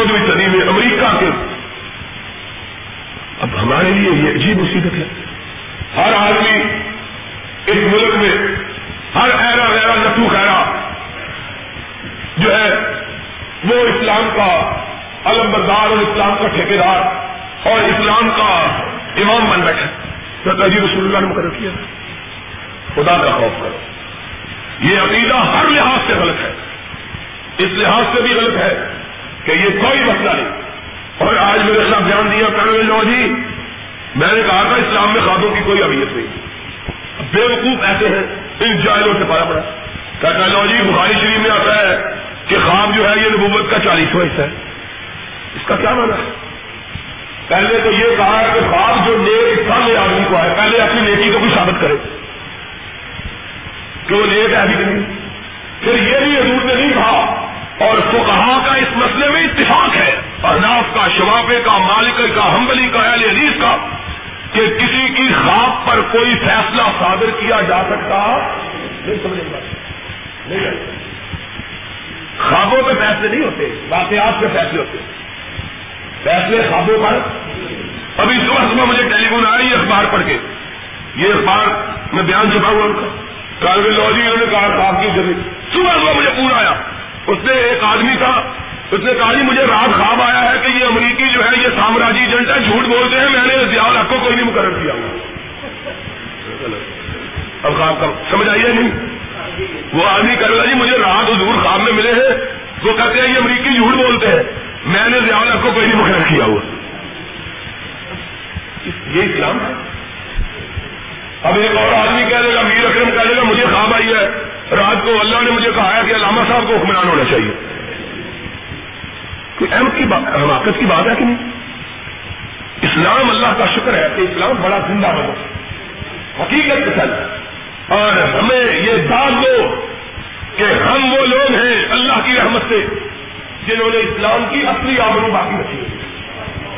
یہ میں امریکہ کے اب ہمارے لیے یہ عجیب مصیبت ہے ہر آدمی سردار اور اسلام کا ٹھیکیدار اور اسلام کا امام بن بیٹھا تو جی رسول اللہ نے مقرر کیا خدا کا خوف کرو یہ عقیدہ ہر لحاظ سے غلط ہے اس لحاظ سے بھی غلط ہے کہ یہ کوئی مسئلہ نہیں اور آج میرے خلاف بیان دیا کرنے لو جی میں نے کہا تھا اسلام میں خوابوں کی کوئی اہمیت نہیں بے وقوف ایسے ہیں ان جائلوں سے پڑا پڑا کہتا لو جی بخاری شریف میں آتا ہے کہ خواب جو ہے یہ نبوت کا چالیسواں حصہ ہے اس کا کیا مانا ہے پہلے تو یہ کہا کہ خواب جو نیک سامنے آدمی کو ہے پہلے اپنی نیکی کو بھی ثابت کرے کہ وہ نیک ہے بھی نہیں پھر یہ بھی حضور نے نہیں کہا اور فقہا کا اس مسئلے میں اتفاق ہے احناف کا شوافے کا مالک کا ہمبلی کا اہل حدیث کا کہ کسی کی خواب پر کوئی فیصلہ صادر کیا جا سکتا نہیں سمجھ خوابوں پہ فیصلے نہیں ہوتے واقعات پہ فیصلے ہوتے فیصلے خوابوں پر ابھی صبح صبح مجھے ٹیلی فون آیا یہ اخبار پڑھ کے یہ اخبار میں بیان چھپا ہوا ان کا کارڈیولوجی انہوں نے کہا خواب کی ضرورت صبح صبح مجھے پورا آیا اس نے ایک آدمی تھا اس نے کہا جی مجھے رات خواب آیا ہے کہ یہ امریکی جو ہے یہ سامراجی ایجنٹ ہے جھوٹ بولتے ہیں میں نے ضیاء حق کو کوئی نہیں مقرر کیا اب خواب کا سمجھ آئیے نہیں وہ آدمی کہہ رہا جی مجھے رات حضور خواب میں ملے ہیں وہ کہتے ہیں یہ امریکی جھوٹ بولتے ہیں میں نے ضیاء حق کو کوئی نہیں مقرر کیا ہوا یہ اسلام ہے۔ اب ایک اور آدمی کہہ دے گا، میر اکرم کہہ دے گا، مجھے خواب آئی ہے۔ رات کو اللہ نے مجھے کہا ہے کہ علامہ صاحب کو حکمران ہونا چاہیے۔ کوئی اہم کی بات حماقت کی بات ہے کہ نہیں؟ اسلام اللہ کا شکر ہے کہ اسلام بڑا زندہ بنا حقیقت پسند اور ہمیں یہ داد دو کہ ہم وہ لوگ ہیں اللہ کی رحمت سے جنہوں نے اسلام کی اپنی آمدنی باقی رکھی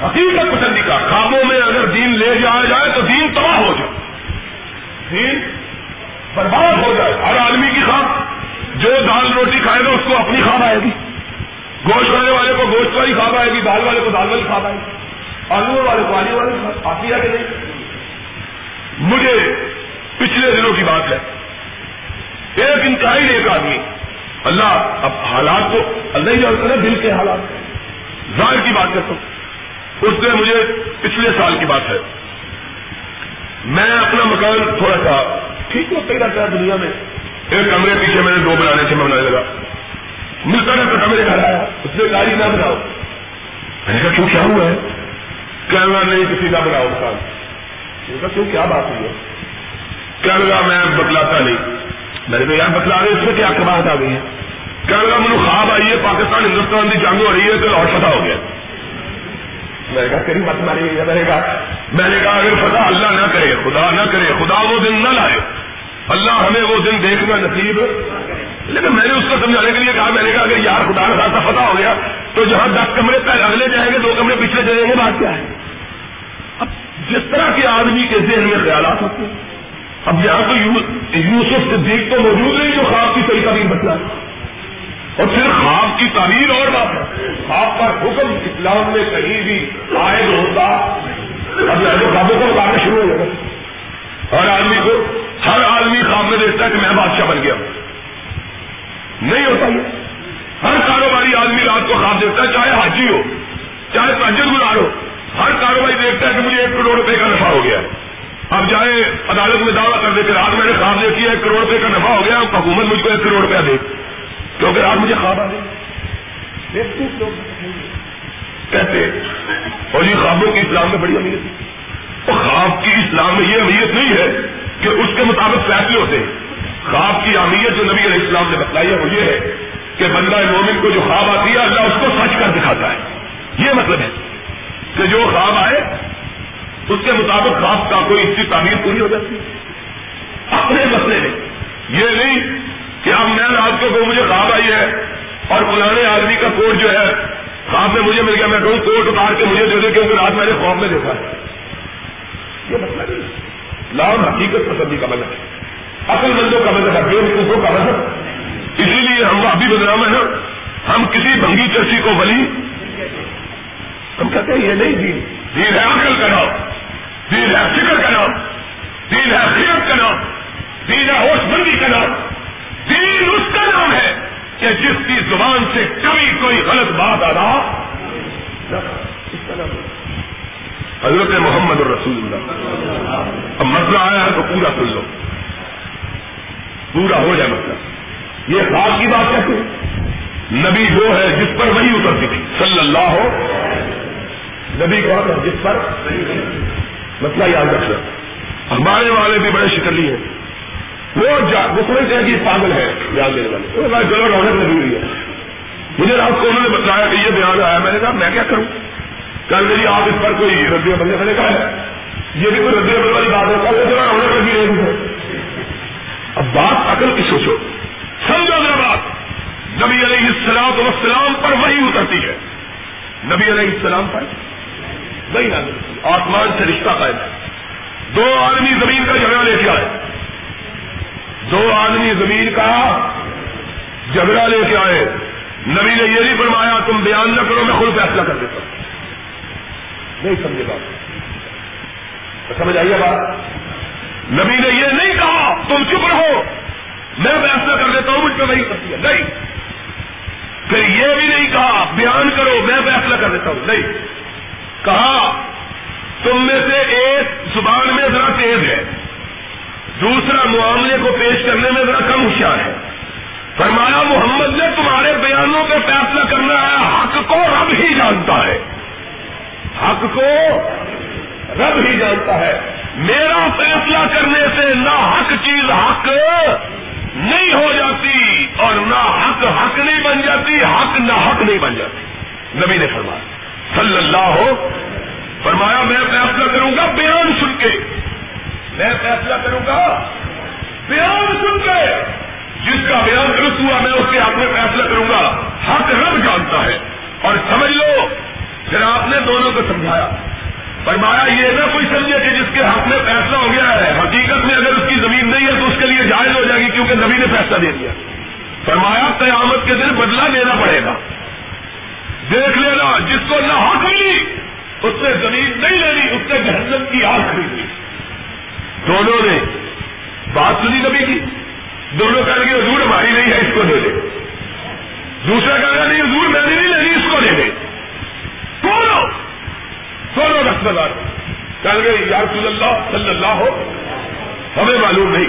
حقیقت پسندی کا خوابوں میں اگر دین لے جایا جائے تو دین تباہ ہو جائے۔ دین برباد ہو جائے۔ ہر آدمی کی خواب، جو دال روٹی کھائے گا، اس کو اپنی خواب آئے گی۔ گوشت کھانے والے کو گوشت والی خواب آئے گی، دال والے کو دال والی خواب آئے گی۔ آلو والے کو آلو والے آتی ہے کہ نہیں؟ مجھے پچھلے دنوں کی بات ہے۔ ایک انتہائی ایک آدمی، اللہ اب حالات کو، اللہ ہی جانتا ہے دل کے حالات۔ ظاہر کی بات کرتا ہوں۔ اس نے مجھے پچھلے سال کی بات ہے۔ میں اپنا مکان تھوڑا سا ٹھیک ہوتا ہی رہتا ہے دنیا میں۔ ایک کمرے پیچھے میں نے دو بنانے سے میں بنانے لگا۔ ملتا رہتا تھا میرے گھر آیا۔ اس نے گاڑی نہ بناؤ۔ میں نے کہا، کیوں کیا ہوا ہے؟ کہنا نہیں، کسی کا بناؤ کام کہا، کیوں، کیا بات ہوئی ہے؟ کہنے لگا، میں بتلاتا نہیں۔ میں نے کہا، یار، بتلا رہے، اس میں کیا بات آ گئی ہے؟ کہنے لگا، مجھے خواب آئی ہے، پاکستان، ہندوستان کی جنگ ہو رہی ہے تو اور فتح ہو گیا میں نے کہا کری مت ماری میں نے کہا، میں نے کہا، اگر فتح اللہ نہ کرے، خدا نہ کرے، خدا وہ دن نہ لائے، اللہ ہمیں وہ دن دیکھنا نصیب. لیکن میں نے اس کو سمجھانے کے لیے کہا، میں نے کہا، اگر یار خدا کا خاصا فتح ہو گیا، تو جہاں دس کمرے پہ اگلے جائیں گے، دو کمرے پچھلے جائیں گے، بات کیا ہے؟ اب جس طرح کے آدمی کے ذہن میں خیالات ہوتے ہیں، اب یہاں تو یوسف صدیق تو موجود نہیں جو خواب کی صحیح تعلیم بتلا اور پھر کی تعمیر اور بات ہے۔ خواب کا حکم اسلام میں کہیں بھی عائد ہوتا، اب خوابوں کو کام شروع ہو جائے ہر آدمی کو، ہر آدمی خواب میں دیکھتا ہے کہ میں بادشاہ بن گیا۔ نہیں ہوتا۔ یہ ہر کاروباری آدمی رات کو خواب دیکھتا ہے، چاہے حاجی ہو، چاہے تاجر گزار ہو، ہر کاروباری دیکھتا ہے کہ مجھے ایک کروڑ روپے کا نفع ہو گیا۔ اب چاہے عدالت میں دعویٰ کر دیتے رات میں نے خواب دیکھی ہے، ایک کروڑ روپے کا نفع ہو گیا، حکومت مجھ کو ایک کروڑ روپیہ دے۔ کیونکہ رات مجھے خواب آ گئی۔ کہتے اور یہ خوابوں کی اسلام میں بڑی امیت اور خواب کی اسلام میں یہ امیت نہیں ہے کہ اس کے مطابق فیصلے ہوتے ہیں۔ خواب کی اہمیت جو نبی علیہ السلام نے بتلائی ہے، وہ یہ ہے کہ بندہ مومن کو جو خواب آتی ہے، اللہ اس کو سچ کر دکھاتا ہے۔ یہ مطلب ہے کہ جو خواب آئے، اس کے مطابق خواب کا کوئی اس کی تعمیر پوری ہو جاتی ہے۔ اپنے مسئلے میں یہ نہیں کہ اب میں رات کو مجھے خواب آئی ہے اور پرانے آدمی کا کوٹ جو ہے، خواب میں مجھے مل گیا، میں کہوں کوٹ اتار کے مجھے دے دے، کیونکہ رات میں نے خواب میں دیکھا ہے۔ یہ مسئلہ نہیں لاؤ حقیقت پسندی کا مطلب ہے۔ اصل بندوں کا مطلب ہے، بے حقوقوں کا مطلب اسی لیے ہم ابھی بدنام ہے نا۔ ہم کسی بھنگی چرسی کو بلی ہم کہتے ہیں، یہ نہیں دین۔ دین ہے عقل کا نام۔ دین ہے فکر کا نام۔ دین ہے خیرت کا نام۔ دین ہے ہوش بندی کا نام۔ دین اس کا نام ہے کہ جس کی زبان سے کبھی کوئی غلط بات ادا حضرت محمد الرسول اللہ۔ اب مسئلہ آیا ہے تو پورا سن لو۔ پورا ہو جائے مسئلہ۔ یہ خواب کی بات کہتے ہیں نبی وہ ہے جس پر وہی اترتی تھی۔ صلی اللہ ہو۔ نبی کون ہے جس پر۔ مسئلہ یاد رکھنا۔ ہمارے والے بھی بڑے شکلی ہیں وہ سمجھتے ہیں کہ پاگل ہے بیان دینے والے۔ چلو رونق لگی ہوئی ہے۔ مجھے رات کو انہوں نے بتایا کہ یہ بیان آیا، میں نے کہا، میں کیا کروں؟ کل میری آپ اس پر کوئی ردی بندے میں نے کہا ہے۔ یہ بھی کوئی ردی بندے والی بات ہے، کل چلو رونق لگی رہی ہے اب بات عقل کی سوچو۔ سمجھو میرا بات۔ نبی علیہ السلام وسلام پر وہی اترتی ہے۔ نبی علیہ السلام پر وہی آسمان سے رشتہ قائم ہے۔ دو آدمی زمین کا جھگڑا لے کے آئے۔ دو آدمی زمین کا جھگڑا لے کے آئے۔ نبی نے یہ نہیں فرمایا، تم بیان نہ کرو، میں خود فیصلہ کر دیتا ہوں۔ نہیں سمجھے بات۔ سمجھ آئیے بات؟ نبی نے یہ نہیں کہا، تم چپ رہو۔ میں فیصلہ کر دیتا ہوں، مجھ پہ وہی کرتی ہے۔ نہیں۔ پھر یہ بھی نہیں کہا، بیان کرو، میں فیصلہ کر دیتا ہوں۔ نہیں۔ کہا، تم میں سے ایک زبان میں ذرا تیز ہے۔ دوسرا معاملے کو پیش کرنے میں ذرا کم ہوشیار ہے۔ فرمایا، محمد نے تمہارے بیانوں پہ فیصلہ کرنا ہے، حق کو رب ہی جانتا ہے۔ حق کو رب ہی جانتا ہے۔ میرا فیصلہ کرنے سے نہ حق چیز حق نہیں ہو جاتی اور نہ حق حق نہیں بن جاتی، حق نہ حق نہیں بن جاتی۔ نبی نے فرمایا، صلی اللہ ہو، فرمایا، میں فیصلہ کروں گا بیان سن کے۔ میں فیصلہ کروں گا۔ بیان سن کے جس کا بیان درست ہوا، میں اس کے حق میں فیصلہ کروں گا۔ حق رب جانتا ہے۔ اور سمجھ لو پھر آپ نے دونوں کو سمجھایا۔ فرمایا، یہ نہ کوئی سمجھے کہ جس کے حق میں فیصلہ ہو گیا ہے، حقیقت میں اگر اس کی زمین نہیں ہے تو اس کے لیے جائز ہو جائے گی کیونکہ نبی نے فیصلہ دے دیا۔ فرمایا، قیامت کے دن بدلہ لینا پڑے گا۔ دیکھ لینا، جس کو نہ حق ملی، اس نے زمین نہیں لینی، اس نے جہنم کی آگ خریدی۔ دونوں نے بات سنی نبی کی۔ دونوں کہنے گے حضور ہماری نہیں ہے اس کو دے دے دوسرا کہہ رہا نہیں حضور میں نے نہیں لینی اس کو دے دے دونوں دونوں رسم دار کہنے گے یا رسول اللہ صلی اللہ ہو۔ ہمیں معلوم نہیں۔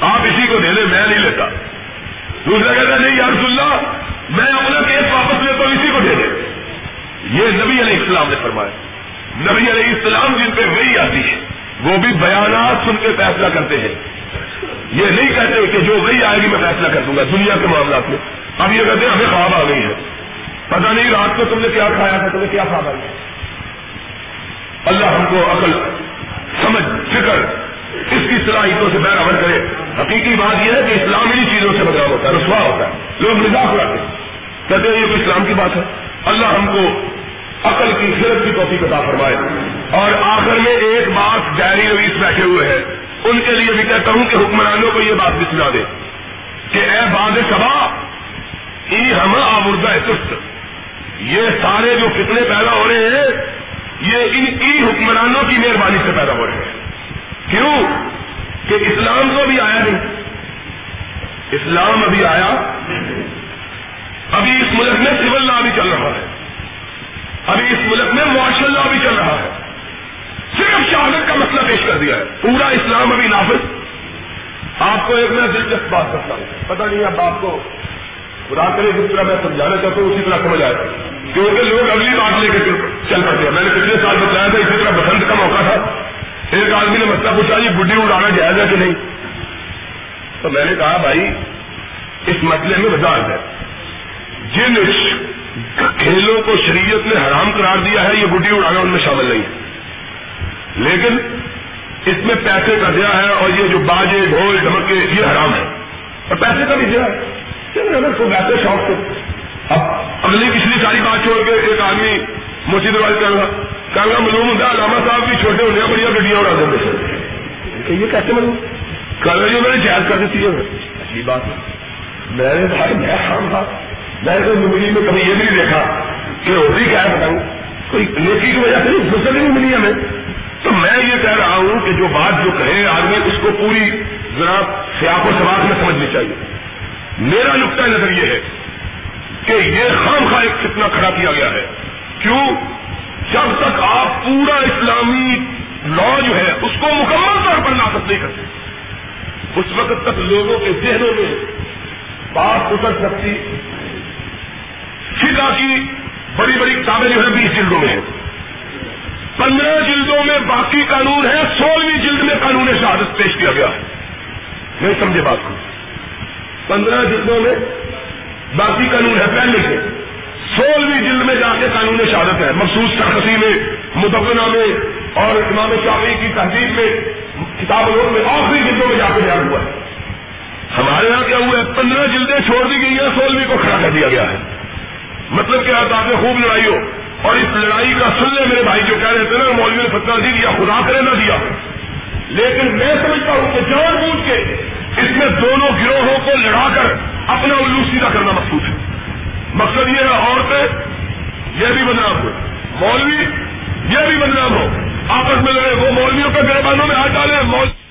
آپ اسی کو دے دیں میں نہیں لیتا۔ دوسرا کہتا نہیں، یا رسول اللہ، میں اپنا کیس واپس لیتا ہوں، اسی کو دے دے یہ نبی علیہ السلام نے فرمایا۔ نبی علیہ السلام جن پہ وہی آتی ہے۔ وہ بھی بیانات سن کے فیصلہ کرتے ہیں۔ یہ نہیں کہتے کہ جو وہی آئے گی میں فیصلہ کر دوں گا دنیا کے معاملات میں۔ اب یہ کہتے ہیں ہمیں خواب آ گئی ہے پتا نہیں رات کو تم نے کیا کھایا تھا، تمہیں کیا خواب آ گیا۔ اللہ ہم کو عقل، سمجھ، فکر اس کی صلاحیتوں سے بیر عمل کرے۔ حقیقی بات یہ ہے کہ اسلام انہیں چیزوں سے بدلاؤ ہوتا ہے، رسوا ہوتا ہے۔ لوگ مزاق اڑاتے کہتے ہیں یہ کوئی اسلام کی بات ہے۔ اللہ ہم کو عقل کی خرد کی توفیق عطا فرمائے۔ اور آخر میں ایک بات ڈائری رویس بیٹھے ہوئے ہیں ان کے لیے بھی کہتا ہوں کہ حکمرانوں کو یہ بات بھی سنا دے کہ اے باد سبا ای ہم آمردہ سست یہ سارے جو فتنے پیدا ہو رہے ہیں، یہ ان کی حکمرانوں کی مہربانی سے پیدا ہو رہے ہیں۔ کیوں؟ کہ اسلام تو ابھی آیا نہیں۔ اسلام ابھی آیا۔ ابھی اس ملک میں سول لا بھی چل رہا ہے۔ ابھی اس ملک میں معاشر اللہ بھی چل رہا ہے۔ صرف شہادت کا مسئلہ پیش کر دیا ہے۔ پورا اسلام ابھی نافذ۔ آپ کو ایک میں دلچسپ بات کرتا ہوں۔ پتہ نہیں اب آپ کو خدا کرے جس طرح میں سمجھانا چاہتا ہوں، اسی طرح سمجھ آئے کیونکہ لوگ اگلی بات لے کے چل پڑتے ہیں۔ میں نے پچھلے سال بتایا تھا، اسی طرح بسنت کا موقع تھا۔ ایک آدمی نے مسئلہ پوچھا جی بڈی اڑانا جائز ہے کہ نہیں؟ تو میں نے کہا، بھائی، اس مسئلے میں وضاحت ہے۔ جن کھیلوں کو شریعت نے حرام قرار دیا ہے، یہ گڈی اڑانا ان میں شامل نہیں ہے۔ لیکن اس میں پیسے کا دیا ہے اور یہ جو باجے، ڈھول ڈمکے یہ حرام ہے۔ اور پیسے کا بھی دیا ہے۔ اگر کو ویسے شوق سے۔ اب اگلی پچھلی ساری بات چھوڑ کے ایک آدمی موچی دروازے کروں گا کہوں گا معلوم ہوتا ہے علامہ صاحب بھی چھوٹے ہونے بڑھیا گڈیاں اڑا دیتے یہ کیسے معلوم کل جو میں نے جائز کر دیتی ہے۔ اچھی بات ہے۔ میں بھائی، میں شام تھا ہاں۔ میں تو زندگی میں کبھی یہ بھی نہیں دیکھا کہ ہوتی کیا ہے بتاؤں۔ کوئی نیکی کی وجہ سے نہیں، فرصت نہیں ملی ہمیں۔ تو میں یہ کہہ رہا ہوں کہ جو بات جو کہے آدمی، اس کو پوری ذرا سیاق و سوال میں سمجھنی چاہیے۔ میرا نقطۂ نظر یہ ہے کہ یہ خام خواہ ایک کتنا کھڑا کیا گیا ہے۔ کیوں؟ جب تک آپ پورا اسلامی لا جو ہے، اس کو مکمل طور پر نافذ نہیں کرتے۔ اس وقت تک لوگوں کے ذہنوں میں بات اتر سکتی۔ فضا کی بڑی بڑی کتابیں جو ہے بیس جلدوں میں ہیں۔ پندرہ جلدوں میں باقی قانون ہے، سولہویں جلد میں قانون شہادت پیش کیا گیا ہے۔ نہیں سمجھے بات کو۔ پندرہ جلدوں میں باقی قانون ہے، پہلے سے۔ سولہویں جلد میں جا کے قانون شہادت ہے۔ مخصوص سرخسی میں مدبنہ میں اور امام شافی کی تہذیب میں، کتاب میں آخری جلدوں میں جا کے بیان ہوا ہے۔ ہمارے یہاں کیا ہوا ہے؟ پندرہ جلدیں چھوڑ دی گئی ہیں، سولہویں کو کھڑا کر دیا گیا ہے۔ مطلب کیا تاکہ خوب لڑائی ہو اور اس لڑائی کا سن لے میرے بھائی جو کہہ رہے تھے نا مولوی نے فتنا دی دیا، خدا کرے نہ دیا۔ لیکن میں سمجھتا ہوں کہ جان بوجھ کے اس میں دونوں گروہوں کو لڑا کر اپنا الو سیدھا کرنا مقصود ہے۔ مقصد یہ ہے عورتیں، یہ بھی بدنام ہو۔ مولوی، یہ بھی بدنام ہو۔ آپس میں لڑے، وہ مولویوں کے گربانوں میں ہاتھ ڈالے مولوی